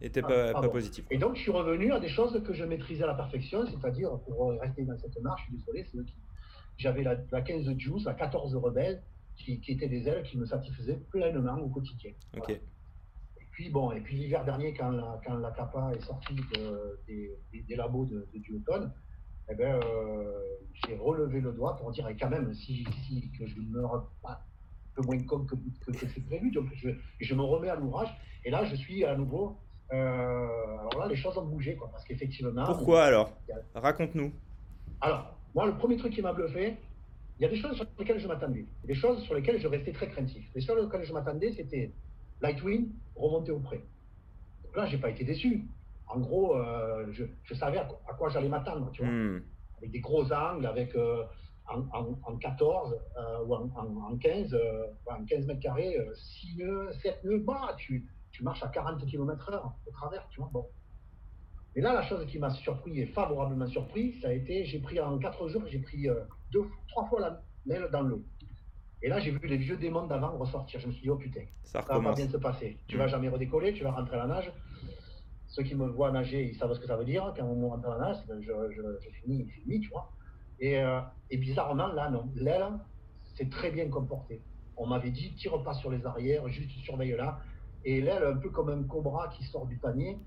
n'était euh, pas, positif. Et donc je suis revenu à des choses que je maîtrisais à la perfection, c'est-à-dire pour rester dans cette marche, je suis désolé, c'est j'avais la, 15 Juice, la 14 Rebelle, qui, étaient des ailes qui me satisfaisaient pleinement au quotidien. Ok. Puis bon, et puis l'hiver dernier, quand la, quand la Kappa est sortie des, des, labos de, de Duotone, eh ben, euh, j'ai relevé le doigt pour dire, et quand même, si, si que je meurs pas un peu moins con que, que, que c'est prévu, donc je, je, me remets à l'ouvrage, et là, je suis à nouveau. Euh, alors là, les choses ont bougé, quoi, parce qu'effectivement. Pourquoi alors? Raconte-nous. Alors, moi, le premier truc qui m'a bluffé, il y a des choses sur lesquelles je m'attendais, des choses sur lesquelles je restais très craintif. Les choses sur lesquelles je m'attendais, c'était Lightwing, remonter au près. Donc là, j'ai pas été déçu en gros, euh, je, savais à quoi, j'allais m'attendre, tu vois. Hmm. Avec des gros angles, avec euh, en, 14 euh, ou en, 15, en 15 mètres carrés, 6 nœuds, 7 nœuds, bah, tu, tu marches à 40 km/h au travers, tu vois. Bon. Et là, la chose qui m'a surpris et favorablement surpris, ça a été, j'ai pris en 4 jours, j'ai pris deux, trois fois l'aile dans l'eau. Et là, j'ai vu les vieux démons d'avant ressortir. Je me suis dit, oh putain, ça, va pas bien se passer. Tu vas hmm. jamais redécoller, tu vas rentrer à la nage ceux qui me voient nager, ils savent ce que ça veut dire. Quand on rentre dans la nage, je, je, je, finis, tu vois. Et, euh, et, bizarrement, là, non. L'aile, c'est très bien comporté. On m'avait dit, tire pas sur les arrières, juste surveille là. Et l'aile, un peu comme un cobra qui sort du panier,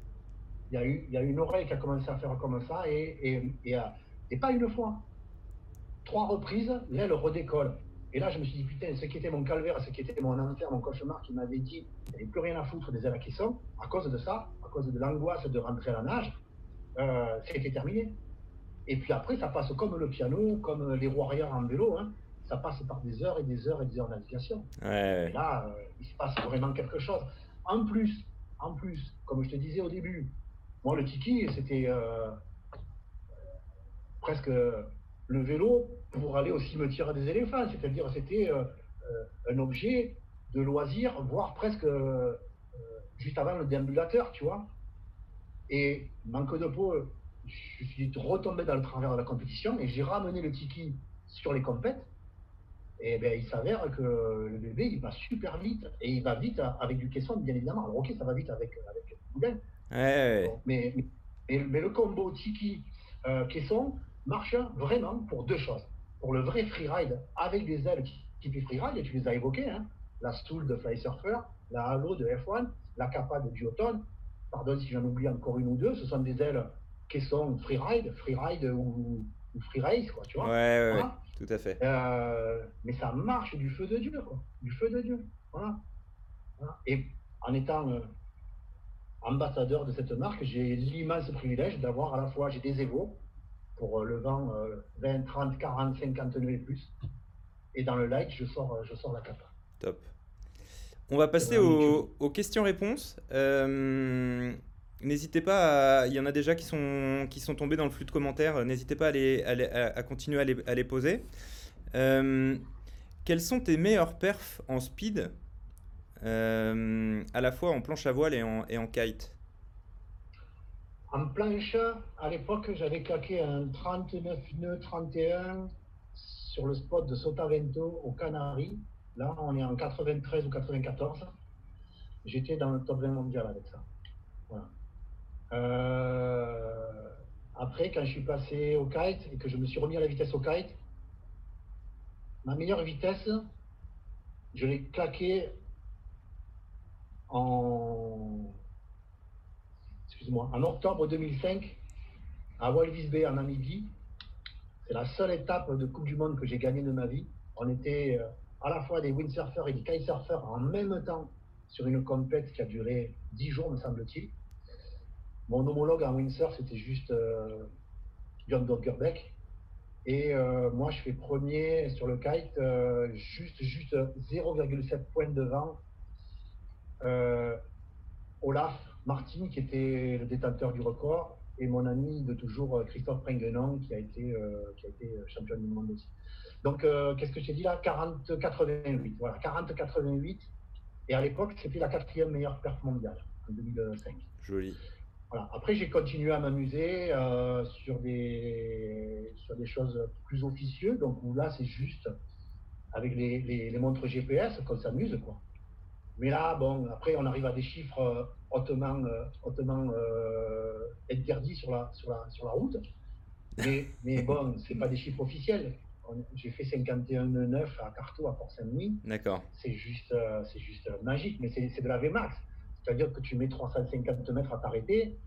il y, a eu, il y a une oreille qui a commencé à faire comme ça, et, et, et, euh, et pas une fois. Trois reprises, l'aile redécolle. Et là, je me suis dit, putain, ce qui était mon calvaire, ce qui était mon enfer, mon cauchemar, qui m'avait dit, il n'y avait plus rien à foutre des ailes qui sont, à cause de ça, à cause de l'angoisse de rentrer à la nage, euh, c'était terminé. Et puis après, ça passe comme le piano, comme les roues arrière en vélo, hein. ça passe par des heures et des heures et des heures de navigation. Et là, euh, il se passe vraiment quelque chose. En plus, en plus, comme je te disais au début, moi, le tiki, c'était euh, presque le vélo pour aller au cimetière des éléphants. C'est-à-dire, c'était euh, euh, un objet de loisir, voire presque euh, juste avant le déambulateur, tu vois. Et manque de peau, je suis retombé dans le travers de la compétition et j'ai ramené le tiki sur les compètes. Et ben, il s'avère que le bébé, il va super vite. Et il va vite avec du caisson, bien évidemment. Alors, ok, ça va vite avec, avec le mais, mais, le combo tiki-caisson, marche vraiment pour deux choses. Pour le vrai freeride avec des ailes type freeride, et tu les as évoquées, hein, la Stool de Fly Surfer, la Halo de F1, la Kappa de Duotone, pardon si j'en oublie encore une ou deux, ce sont des ailes qui sont freeride, freeride ou ou free race, quoi, tu vois. Ouais, ouais, tout à fait. Euh, mais ça marche du feu de Dieu, quoi. Du feu de Dieu. Voilà. Et en étant euh, ambassadeur de cette marque, j'ai l'immense privilège d'avoir à la fois, j'ai des égaux pour euh, le vent 20, 30, 40, 50 nœuds et plus. Et dans le light, je sors, je sors la capa. Top. On va passer aux, aux questions-réponses. Euh, N'hésitez pas, il y en a déjà qui sont, qui sont tombés dans le flux de commentaires, n'hésitez pas à, les, à, continuer à les, à les poser. Euh, quels sont tes meilleurs perfs en speed, euh, à la fois en planche à voile et en, et en kite? En planche, à l'époque, j'avais claqué un 39 nœuds 31 sur le spot de Sotavento aux Canaries. Là, on est en 93 ou 94. J'étais dans le top 20 mondial avec ça. Euh, après, quand je suis passé au kite et que je me suis remis à la vitesse au kite, ma meilleure vitesse, je l'ai claqué en, en octobre 2005 à Walvis Bay en Namibie. C'est la seule étape de Coupe du Monde que j'ai gagnée de ma vie. On était euh, à la fois des windsurfers et des kitesurfers en même temps sur une compète qui a duré 10 jours, me semble-t-il. Mon homologue en windsurf, c'était juste euh, John Doggerbeck. Et euh, moi, je fais premier sur le kite, euh, juste, juste 0,7 points devant Olaf Martin, qui était le détenteur du record, et mon ami de toujours, Christophe Prenguenon, qui a été, qui a été champion du monde aussi. Donc, qu'est-ce que je t'ai dit là? 40-88. Voilà, 40-88. Et à l'époque, c'était la quatrième meilleure perte mondiale, en 2005. Joli. Après, j'ai continué à m'amuser euh, sur, des, sur des choses plus officieuses. Donc là, c'est juste avec les, les, montres GPS qu'on s'amuse. quoi. Mais là, bon, après, on arrive à des chiffres euh, hautement, euh, hautement interdits sur la, sur, la, sur la route. Mais, mais bon, ce pas des chiffres officiels. J'ai fait 51,9 à Carto, à Port-Saint-Denis. D'accord. C'est juste, c'est juste magique, mais c'est de la VMAX. C'est-à-dire que tu mets 350 mètres à t'arrêter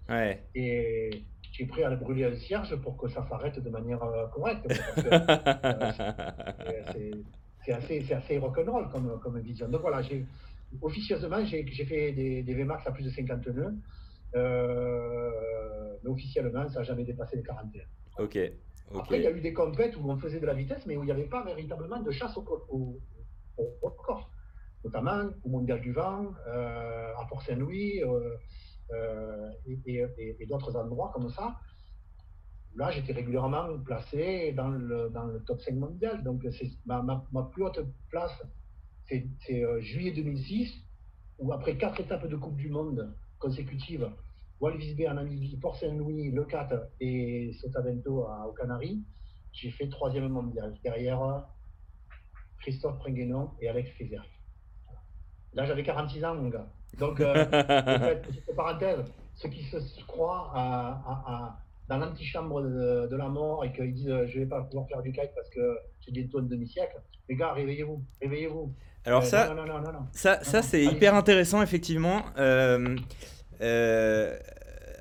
et tu es prêt à le brûler un cierge pour que ça s'arrête de manière euh, correcte. Euh, c'est assez, assez rock'n'roll comme, comme vision. Donc voilà, officieusement, j'ai fait des, des, VMAX à plus de 50 nœuds. Euh, mais officiellement, ça n'a jamais dépassé les 41. Ok. Après, il y a eu des compètes où on faisait de la vitesse, mais où il n'y avait pas véritablement de chasse au, au, au corps notamment au Mondial du Vent, euh, à Port-Saint-Louis euh, euh, et, d'autres endroits comme ça. Là, j'étais régulièrement placé dans le, dans le, top 5 mondial. Donc, ma, ma, plus haute place, c'est juillet 2006, où après quatre étapes de Coupe du Monde consécutives, Walvis Bay en Namibie, Port-Saint-Louis, Le Cat et Sotavento aux Canaries, j'ai fait troisième mondial derrière Christophe Prenguenon et Alex Frizer. Là, j'avais 46 ans, mon gars. Donc, euh, petite parenthèse, ceux qui se croient à, dans l'antichambre de, de, la mort et qu'ils disent euh, je ne vais pas pouvoir faire du kite parce que j'ai des tonnes demi-siècle, les gars, réveillez-vous, réveillez-vous. Alors, euh, ça, ça, ça c'est hyper intéressant, effectivement. Euh,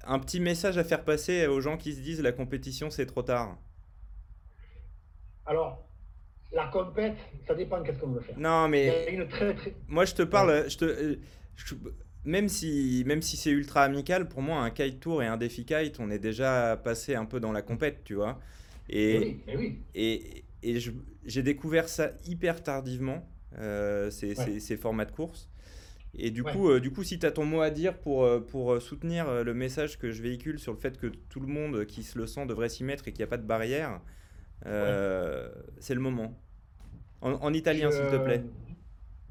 un petit message à faire passer aux gens qui se disent la compétition, c'est trop tard. Alors, la compète, ça dépend qu'est-ce qu'on veut faire. Non, mais moi je te parle, je te, même si, même si c'est ultra amical, pour moi un kite tour et un défi kite, on est déjà passé un peu dans la compète, tu vois. Et, oui, et, et j'ai découvert ça hyper tardivement, euh, ces, formats de course. Et du, coup, euh, du coup, si tu as ton mot à dire pour, euh, pour soutenir le message que je véhicule sur le fait que tout le monde qui se le sent devrait s'y mettre et qu'il n'y a pas de barrière, c'est le moment. En, italien, s'il te plaît.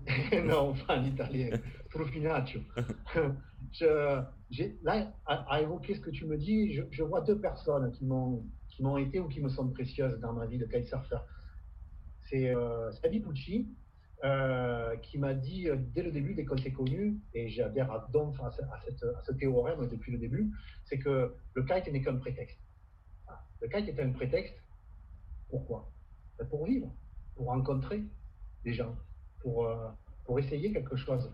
non, pas en italien. Profinaccio. je, là, à, évoquer ce que tu me dis, je, vois deux personnes qui m'ont qui m'ont été ou qui me sont précieuses dans ma vie de kitesurfer. C'est euh, Sabi Pucci, euh, qui m'a dit euh, dès le début, dès qu'on s'est connus, et j'adhère à, ce théorème depuis le début, c'est que le kite n'est qu'un prétexte. Le kite est un prétexte. Pourquoi? Ben, Pour vivre pour rencontrer des gens, pour, euh, pour essayer quelque chose.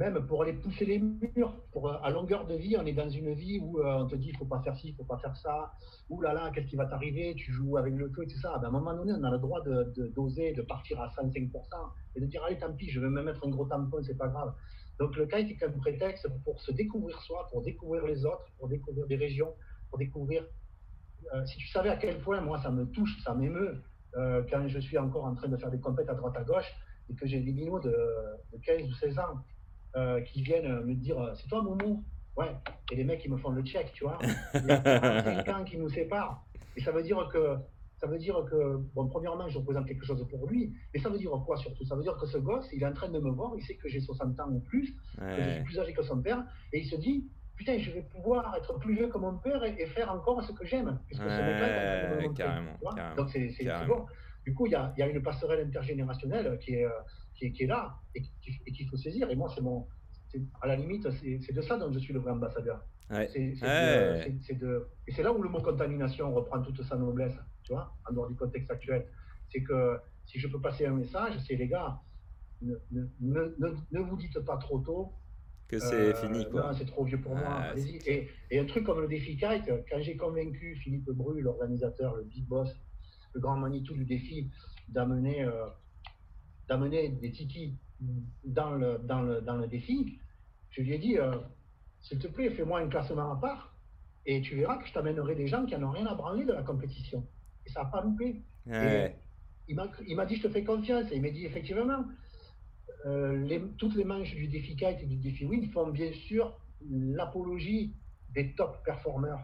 Même pour aller pousser les murs, pour, à longueur de vie, on est dans une vie où on te dit, il faut pas faire ci, il faut pas faire ça, ouh là là, qu'est-ce qui va t'arriver, tu joues avec le feu et tout ça. Ben, à un moment donné, on a le droit de, d'oser, de, partir à 105% et de dire, allez, tant pis, je vais me mettre un gros tampon, c'est pas grave. Donc le kite est comme prétexte pour se découvrir soi, pour découvrir les autres, pour découvrir des régions, pour découvrir. Euh, si tu savais à quel point moi ça me touche, ça m'émeut, euh, quand je suis encore en train de faire des compètes à droite à gauche et que j'ai des minots de, 15 ou 16 ans euh, qui viennent me dire C'est toi Momo? Ouais. Et les mecs ils me font le check, tu vois. Il y a 5 ans qui nous séparent. Et ça veut dire que ça veut dire que, bon, premièrement, je représente quelque chose pour lui, mais ça veut dire quoi surtout? Ça veut dire que ce gosse, il est en train de me voir, il sait que j'ai 60 ans ou plus, que je suis plus âgé que son père, et il se dit, putain, je vais pouvoir être plus vieux que mon père et, faire encore ce que j'aime. Puisque ouais, carrément, Donc c'est bon. Du coup, il y a, y a, une passerelle intergénérationnelle qui est, qui est, qui est là et qu'il faut saisir. Et moi, c'est mon, à la limite, c'est de ça dont je suis le vrai ambassadeur. Ouais. C'est de, et c'est là où le mot contamination reprend toute sa noblesse en dehors du contexte actuel. C'est que si je peux passer un message, c'est les gars, ne, ne, ne, vous dites pas trop tôt. Que c'est euh, fini, quoi. c'est trop vieux pour moi. Ah, et, et, un truc comme le défi kite, quand j'ai convaincu Philippe Bru, l'organisateur, le big boss, le grand Manitou du défi, d'amener euh, d'amener des tikis dans le, dans, le, dans le défi, je lui ai dit, euh, s'il te plaît, fais-moi un classement à part, et tu verras que je t'amènerai des gens qui n'en ont rien à branler de la compétition et ça n'a pas loupé. Il m'a dit, je te fais confiance. Et il m'a dit, effectivement, euh, les, toutes les manches du défi kite et du défi win font bien sûr l'apologie des top performeurs.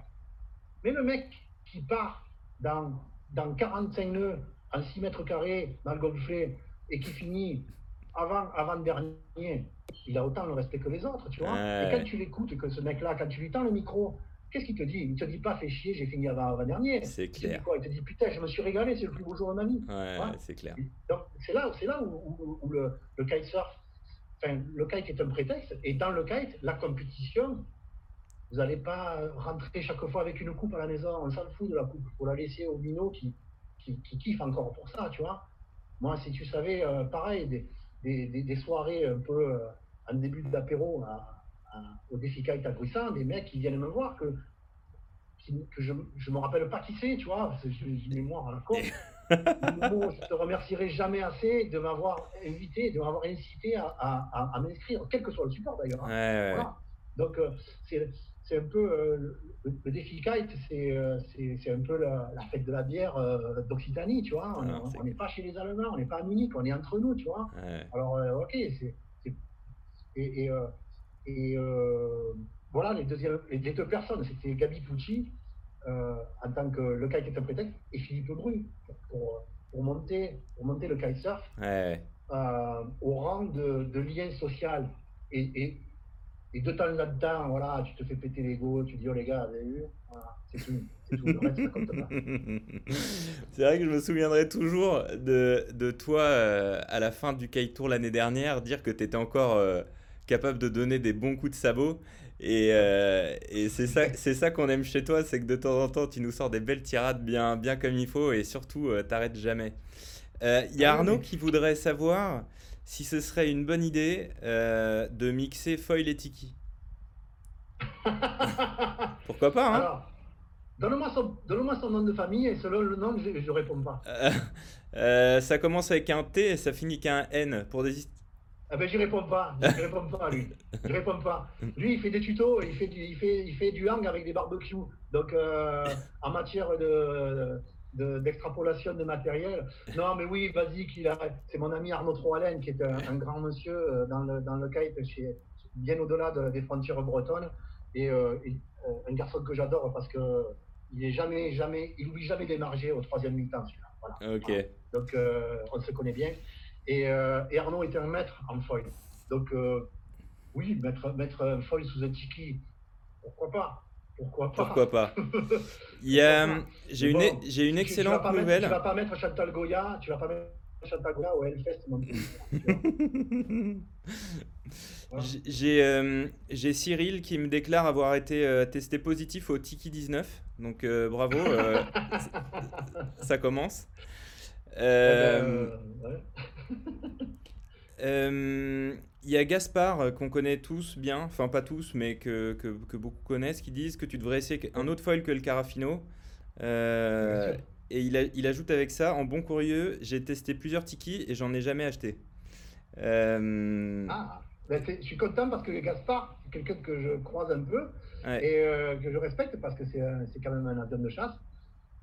Mais le mec qui part dans, dans 45 nœuds en 6 mètres carrés le golfet et qui finit avant, avant dernier, il a autant le respect que les autres, tu vois. Et quand tu l'écoutes, que ce mec-là, quand tu lui tends le micro, Qu'est-ce qu'il te dit? Il ne te dit pas fais chier, j'ai fini avant, avant-dernier. C'est clair. Il te, dit putain, je me suis régalé, c'est le plus beau jour de ma vie. Ouais, c'est clair. Donc c'est là, c'est là où, où, le, le kitesurf, enfin, le kite est un prétexte, et dans le kite, la compétition, vous n'allez pas rentrer chaque fois avec une coupe à la maison, on s'en fout de la coupe, faut la laisser au minot qui, qui, qui, kiffe encore pour ça, tu vois. Moi, si tu savais, euh, pareil, des, des, des, soirées un peu euh, en début d'apéro, au défi kite à des mecs qui viennent me voir que, que je ne me rappelle pas qui c'est, tu vois, j'ai une mémoire à la con. je te remercierai jamais assez de m'avoir invité, de m'avoir incité à, à, à, m'inscrire, quel que soit le support d'ailleurs. Hein. Donc, euh, c'est un peu euh, le, défi kite, c'est euh, un peu la, fête de la bière d'Occitanie, tu vois. On n'est pas chez les Allemands, on n'est pas à Munich, on est entre nous, tu vois. Alors, ok, c'est. Et, et, et euh, voilà, les, deuxièmes, les deux personnes, c'était Gabi Pucci, euh, en tant que le kite est un prétexte, et Philippe Bru, pour, pour, monter, pour monter le kitesurf ouais. euh, au rang de, de, lien social. Et, et, et de temps là-dedans, voilà, tu te fais péter l'ego, tu dis, oh les gars, vous avez vu? Voilà, C'est tout. C'est tout, le reste, ça compte pas. C'est vrai que je me souviendrai toujours de, de toi euh, à la fin du kite tour l'année dernière, dire que tu étais encore euh, capable de donner des bons coups de sabot. Et, euh, et c'est ça, c'est ça qu'on aime chez toi, c'est que de temps en temps, tu nous sors des belles tirades bien, bien comme il faut et surtout, t'arrêtes jamais. Il y a ah Arnaud qui voudrait savoir si ce serait une bonne idée de mixer foil et tiki. Pourquoi pas, hein Alors, donne-moi son, donne son, nom de famille et selon le nom, je ne réponds pas. ça commence avec un T et ça finit qu'un N pour des, ah ben, j'y réponds pas, j'y réponds pas, lui. Je réponds pas. Lui, il fait des tutos, il fait du, il fait, il fait du hang avec des barbecues. Donc, euh, en matière de, d'extrapolation de, matériel. Non, mais oui, vas-y, c'est mon ami Arnaud Troalen, qui est un, grand monsieur euh, dans le, dans le kite, chez, bien au-delà des frontières bretonnes. Et, euh, un garçon que j'adore parce que il est jamais, jamais, il oublie jamais au troisième mi-temps. Voilà. Ok. Donc, on se connaît bien. Euh, et, Arnaud était un maître en foil. Donc, euh, oui, mettre, mettre un foil sous un tiki, pourquoi pas? Pourquoi pas Pourquoi pas J'ai une, j'ai une excellente nouvelle. tu vas pas mettre Chantal Goya, tu vas pas mettre Chantal Goya au Hellfest J'ai euh, j'ai Cyril qui me déclare avoir été testé positif au Tiki 19. Donc bravo, ça commence. Euh, ouais. Euh, il y a Gaspard euh, qu'on connaît tous bien, enfin pas tous, mais que, que, que, beaucoup connaissent, qui disent que tu devrais essayer un autre foil que le Carafino. Euh, et il, a, il, ajoute avec ça, en bon curieux, j'ai testé plusieurs tiki et j'en ai jamais acheté. Euh... Ah, ben je suis content parce que Gaspard, c'est quelqu'un que je croise un peu et que je respecte parce que c'est quand même un avion de chasse.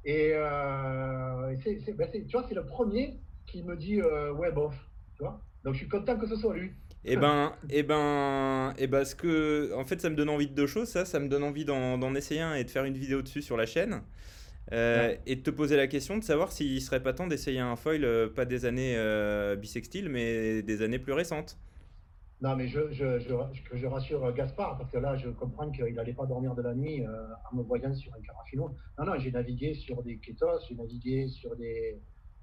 Et, euh, ben tu vois, c'est le premier qui me dit ouais, bof. Tu vois Donc je suis content que ce soit lui. Eh ben, eh ben, eh ben, ce que, en fait, ça me donne envie de deux choses. Ça, ça me donne envie d'en essayer un et de faire une vidéo dessus sur la chaîne. Euh, et de te poser la question de savoir s'il serait pas temps d'essayer un foil, euh, pas des années euh, bisextiles, mais des années plus récentes. Non, mais je, je, je, je rassure Gaspard, parce que là, je comprends qu'il n'allait pas dormir de la nuit en me voyant sur un carafino. Non, non, j'ai navigué sur des kétos, j'ai navigué sur des,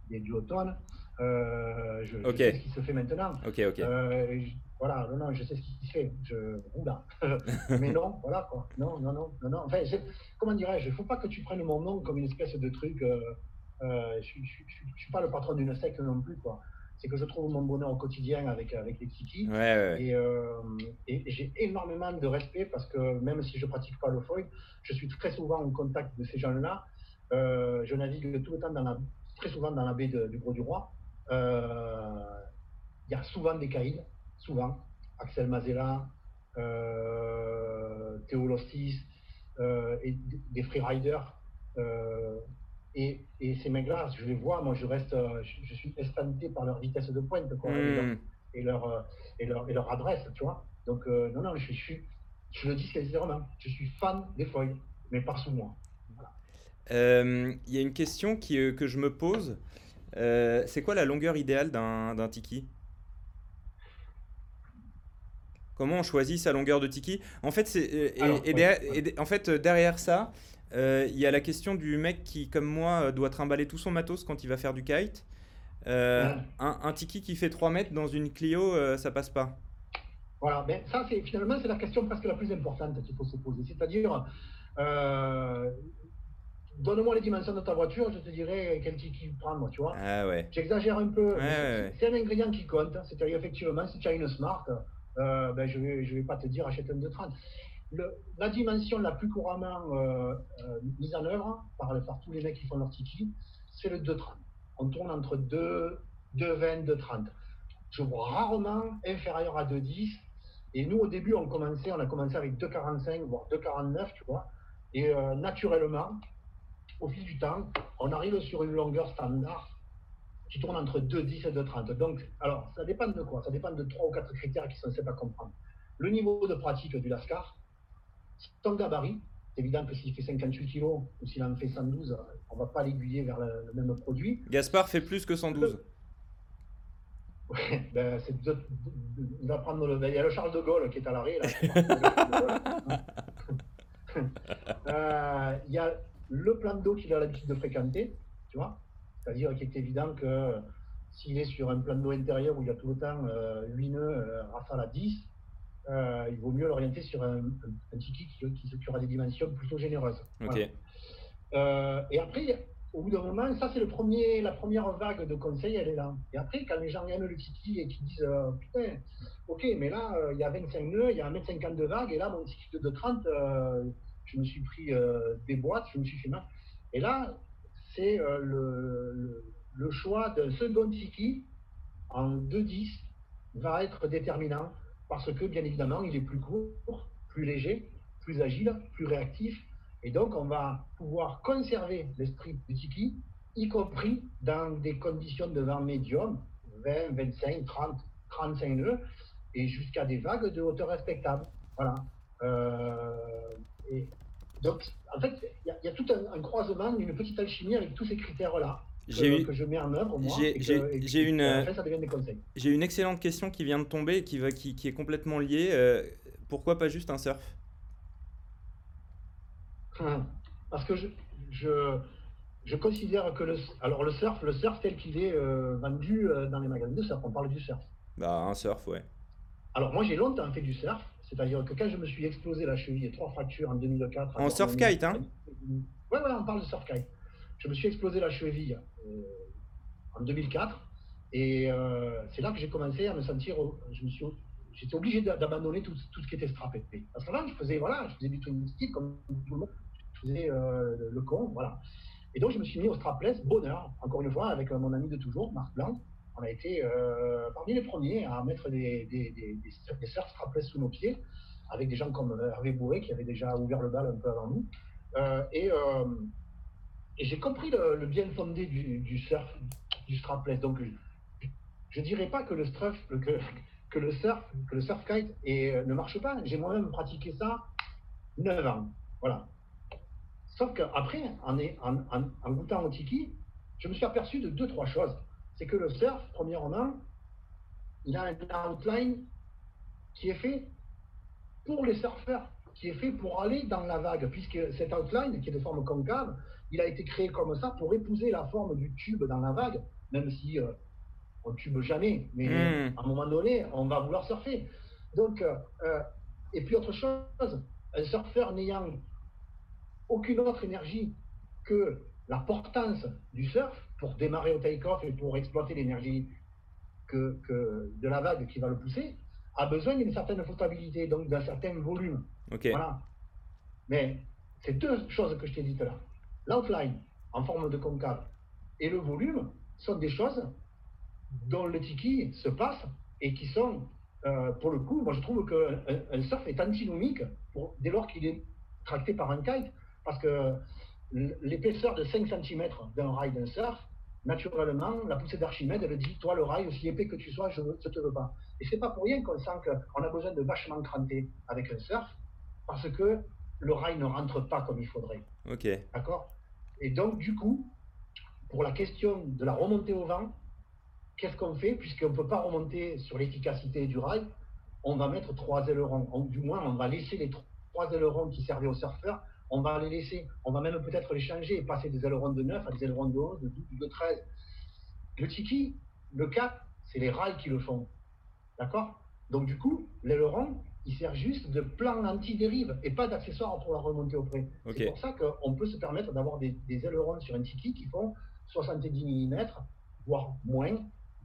des duotones. Euh, je, sais ce qui se fait maintenant. Ok, ok. Euh, voilà, non, non, je sais ce qui se fait. Je, oula. Mais non, voilà quoi. Non, non, non, non, non. Enfin, comment dirais-je Il ne faut pas que tu prennes mon nom comme une espèce de truc. Euh, je ne suis pas le patron d'une secte non plus, quoi. C'est que je trouve mon bonheur au quotidien avec, avec les Tiki. Et, et, j'ai énormément de respect parce que même si je ne pratique pas le foil, je suis très souvent en contact de ces gens-là. je navigue tout le temps dans la, très souvent dans la baie du Gros du Roi. Euh, il y a souvent des caïds, souvent. Axel Mazella, euh, Théo Lostis, euh, et des freeriders. Et, et, ces mecs-là, je les vois, moi je reste, je, suis espanté par leur vitesse de pointe hmm. et, leur, et, leur, et, leur, adresse, tu vois. Donc, non, non, je, suis, je le dis sincèrement, je suis fan des feuilles, mais pas sous moi. Il y a une question qui, que je me pose. Euh, c'est quoi la longueur idéale d'un tiki? Comment on choisit sa longueur de tiki? En fait, c'est euh, et, en fait derrière ça, euh, il y a la question du mec qui, comme moi, doit trimballer tout son matos quand il va faire du kite. un, tiki qui fait 3 mètres dans une Clio, ça passe pas. Voilà, ben, ça c'est finalement c'est la question presque la plus importante qu'il faut se poser. C'est-à-dire, donne-moi les dimensions de ta voiture, je te dirai quel tiki prendre, tu vois. Ah ouais. J'exagère un peu. c'est un ingrédient qui compte. C'est-à-dire, effectivement, si tu as une Smart, euh, ben, je ne vais, je vais pas te dire achète un 230. Le, la dimension la plus couramment euh, euh, mise en œuvre par, par, tous les mecs qui font leur tiki, c'est le 230. On tourne entre 2, 2,20, 2,30. Je vois rarement inférieur à 2,10. Et nous, au début, on commençait, on a commencé avec 2,45, voire 2,49, tu vois. Et naturellement, au fil du temps, on arrive sur une longueur standard qui tourne entre 2,10 et 2,30. Donc, alors, ça dépend de quoi? Ça dépend de trois ou quatre critères qui sont simples à comprendre. Le niveau de pratique du Lascar, son gabarit, c'est évident que s'il fait 58 kg ou s'il en fait 112, on ne va pas l'aiguiller vers le, même produit. Gaspard fait plus que 112. Oui, ben, c'est il va prendre le. Il y a le Charles de Gaulle qui est à l'arrêt. euh, il y a le plan d'eau qu'il a l'habitude de fréquenter, tu vois. C'est-à-dire qu'il est évident que s'il est sur un plan d'eau intérieur où il y a tout le temps euh, 8 nœuds, euh, rafale à 10, euh, il vaut mieux l'orienter sur un, un, tiki qui, qui, aura des dimensions plutôt généreuses. Euh, et après, au bout d'un moment, ça c'est le premier, la première vague de conseils, elle est là. Et après, quand les gens aiment le tiki et qui disent putain, ok, mais là il y a 25 nœuds, il y a 1m50 de vague, et là mon tiki de 30, je me suis pris euh, des boîtes, je me suis fait mal. Et là, c'est euh, le, le, choix d'un second tiki en 2-10 va être déterminant parce que, bien évidemment, il est plus court, plus léger, plus agile, plus réactif. Et donc, on va pouvoir conserver l'esprit du tiki, y compris dans des conditions de vent médium, 20, 25, 30, 35 nœuds, et jusqu'à des vagues de hauteur respectable. Voilà. Euh, et donc, en fait, il y, a tout un, croisement, une petite alchimie avec tous ces critères-là que, que, je mets en œuvre, moi. J'ai une, J'ai une excellente question qui vient de tomber et qui, va, qui, qui est complètement liée. Euh, pourquoi pas juste un surf? Parce que je, je, je, considère que le, alors le surf, le surf tel qu'il est euh, vendu euh, dans les magasins de surf, on parle du surf. Bah, un surf, ouais. Alors, moi, j'ai longtemps fait du surf. C'est-à-dire que quand je me suis explosé la cheville et trois fractures en 2004. En surf kite, hein Ouais, ouais, on parle de surf kite. Je me suis explosé la cheville euh, en 2004. Et euh, c'est là que j'ai commencé à me sentir, je me suis, j'étais obligé d'abandonner tout, tout, ce qui était strappé. Parce qu'avant, je faisais, voilà, je faisais du style comme tout le monde, je faisais euh, le con, voilà. Et donc, je me suis mis au strapless, bonheur, encore une fois, avec mon ami de toujours, Marc Blanc. On a été euh, parmi les premiers à mettre des, des, des, des, surf sous nos pieds, avec des gens comme Hervé Bourré, qui avait déjà ouvert le bal un peu avant nous. et, et j'ai compris le, bien fondé du, du surf, du strapless. Donc, je dirais pas que le surf, que, que le surf, que le surf kite et, euh, ne marche pas. J'ai moi-même pratiqué ça 9 ans. Voilà. Sauf qu'après, en, en, en, goûtant au tiki, je me suis aperçu de deux, trois choses. C'est que le surf, premièrement, il a un outline qui est fait pour les surfeurs, qui est fait pour aller dans la vague, puisque cet outline, qui est de forme concave, il a été créé comme ça pour épouser la forme du tube dans la vague, même si euh, on ne tube jamais, mais hmm. à un moment donné, on va vouloir surfer. Donc, euh, euh, et puis autre chose, un surfeur n'ayant aucune autre énergie que la portance du surf pour démarrer au take-off et pour exploiter l'énergie que, de la vague qui va le pousser, a besoin d'une certaine flottabilité, donc d'un certain volume. Voilà. Mais c'est deux choses que je t'ai dites là. L'outline en forme de concave et le volume sont des choses dont le tiki se passe et qui sont, euh, pour le coup, moi je trouve qu'un un surf est antinomique pour, dès lors qu'il est tracté par un kite, parce que l'épaisseur de 5 cm d'un rail d'un surf, naturellement, la poussée d'Archimède, elle dit, toi le rail, aussi épais que tu sois, je ne te veux pas. Et c'est pas pour rien qu'on sent qu'on a besoin de vachement cranter avec un surf, parce que le rail ne rentre pas comme il faudrait. Ok. D'accord? Et donc, du coup, pour la question de la remontée au vent, qu'est-ce qu'on fait? Puisqu'on ne peut pas remonter sur l'efficacité du rail, on va mettre trois ailerons. du moins, on va laisser les trois ailerons qui servaient aux surfeurs, on va les laisser. On va même peut-être les changer et passer des ailerons de 9 à des ailerons de 11, de 12, de 13. Le tiki, le 4, c'est les rails qui le font. D'accord? Donc du coup, l'aileron, il sert juste de plan anti-dérive et pas d'accessoire pour la remontée au près. C'est pour ça qu'on peut se permettre d'avoir des, des ailerons sur un tiki qui font 70 mm, voire moins,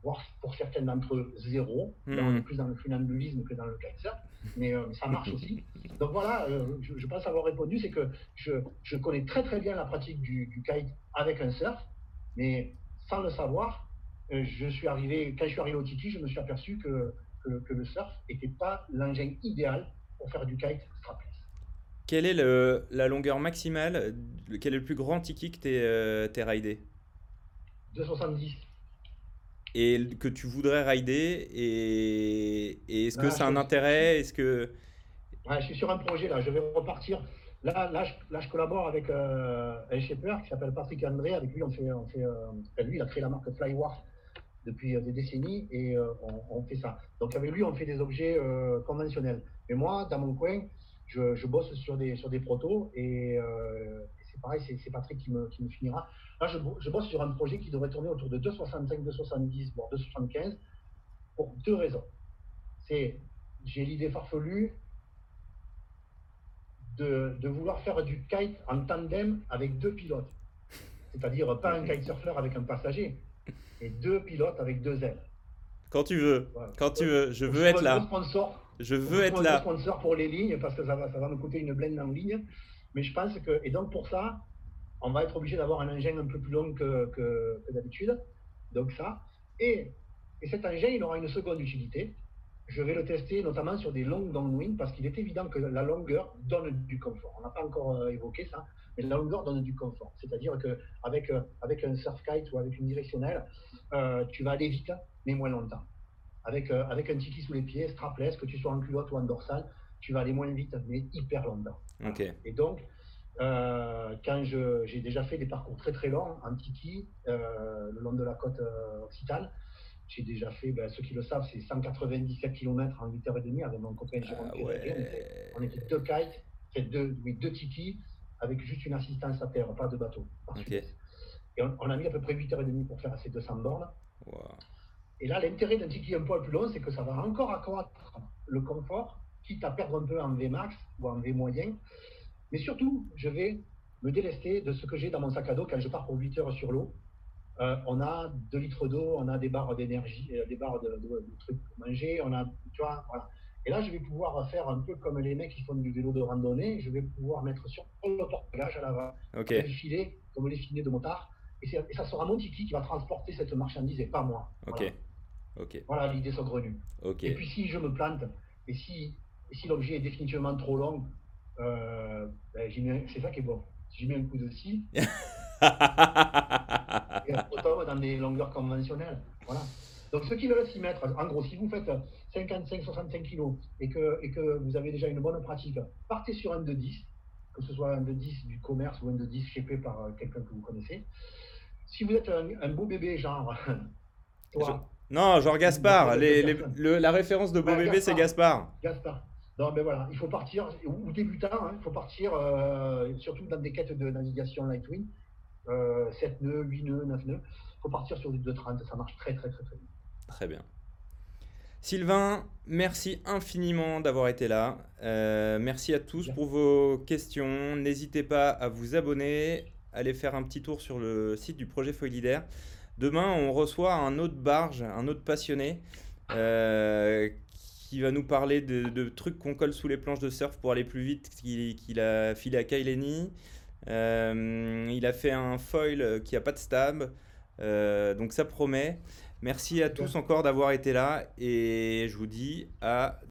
voire pour certains d'entre eux zéro. Là, on est hmm. plus dans le funambulisme que dans le kitesurf, mais euh, ça marche aussi. Donc voilà, euh, je, pense avoir répondu, c'est que je, connais très très bien la pratique du, kite avec un surf, mais sans le savoir, euh, je suis arrivé, quand je suis arrivé au Tiki, je me suis aperçu que, que, le surf n'était pas l'engin idéal pour faire du kite strapless. Quelle est le, la longueur maximale, quel est le plus grand tiki que tu es, raidé? 270 et que tu voudrais rider et, est-ce que c'est un intérêt? Est-ce que ouais, je suis sur un projet là, je vais repartir. Là, là, je, là, je collabore avec euh, un shaper qui s'appelle Patrick André. Avec lui, on fait, on fait euh, lui, il a créé la marque Flywar depuis euh, des décennies et on, fait ça. Donc avec lui, on fait des objets conventionnels. Mais moi, dans mon coin, je, je bosse sur des sur des protos et, pareil, c'est Patrick qui me, qui me finira. Là, je, je, bosse sur un projet qui devrait tourner autour de 2,65, 2,70, voire 2,75, pour deux raisons. C'est, j'ai l'idée farfelue de, de, vouloir faire du kite en tandem avec deux pilotes. C'est-à-dire pas un kitesurfer avec un passager, mais deux pilotes avec deux ailes. Quand tu veux, quand tu veux, je veux être là. Sponsor, je veux être là. sponsor pour les lignes parce que ça va, ça va me coûter une blende en ligne. Mais je pense que, et donc pour ça, on va être obligé d'avoir un engin un peu plus long que, d'habitude. Donc ça. Et, cet engin, il aura une seconde utilité. Je vais le tester notamment sur des longues downwind parce qu'il est évident que la longueur donne du confort. On n'a pas encore euh, évoqué ça, mais la longueur donne du confort. C'est-à-dire qu'avec euh, avec un surf kite ou avec une directionnelle, euh, tu vas aller vite, mais moins longtemps. Avec, avec un tiki sous les pieds, strapless, que tu sois en culotte ou en dorsale, tu vas aller moins vite, mais hyper longtemps. Et donc, euh, quand j'ai déjà fait des parcours très très longs en tiki, euh, le long de la côte euh, occitane, j'ai déjà fait, ben, ceux qui le savent, c'est 197 km en 8h30 avec mon copain Jérôme ah on, était, deux kites, deux, oui, deux tiki avec juste une assistance à terre, pas de bateau. Et on, a mis à peu près 8h30 pour faire ces 200 bornes. Et là, l'intérêt d'un tiki un poil plus long, c'est que ça va encore accroître le confort, quitte à perdre un peu en Vmax ou en V moyen. Mais surtout, je vais me délester de ce que j'ai dans mon sac à dos quand je pars pour 8 heures sur l'eau. euh, on a 2 litres d'eau, on a des barres d'énergie, euh, des barres de, trucs pour manger, on a, tu vois, voilà. Et là, je vais pouvoir faire un peu comme les mecs qui font du vélo de randonnée. Je vais pouvoir mettre sur le porte-bagages à l'avant, okay. les filets, comme les filets de motard. Et, ça sera mon tiki qui va transporter cette marchandise et pas moi. Ok. Voilà, voilà l'idée saugrenue. Ok. Et puis si je me plante, et si, si l'objet est définitivement trop long, euh, ben, c'est ça qui est bon. J'y mets un coup de scie. et on dans des longueurs conventionnelles. Voilà. Donc ceux qui veulent s'y mettre, en gros, si vous faites 55-65 kg et que, et que vous avez déjà une bonne pratique, partez sur un de 10, que ce soit un de 10 du commerce ou un de 10 chépé par euh, quelqu'un que vous connaissez. Si vous êtes un, beau bébé, genre toi. Non, genre Gaspard. Les, la référence de beau bébé, c'est Gaspard. Gaspard. Non, mais voilà, il faut partir, ou débutant, hein, il faut partir euh, surtout dans des quêtes de navigation Lightwing, euh, 7 nœuds, 8 nœuds, 9 nœuds. Il faut partir sur du 230, ça marche très très très très bien. Très bien. Sylvain, merci infiniment d'avoir été là. Euh, merci à tous pour vos questions. N'hésitez pas à vous abonner, allez faire un petit tour sur le site du projet Foilidaire. Demain, on reçoit un autre barge, un autre passionné, euh, qui va nous parler de, trucs qu'on colle sous les planches de surf pour aller plus vite, qu'il a filé à Kaileni. Euh, il a fait un foil qui n'a pas de stab, donc ça promet. Merci à tous encore d'avoir été là et je vous dis à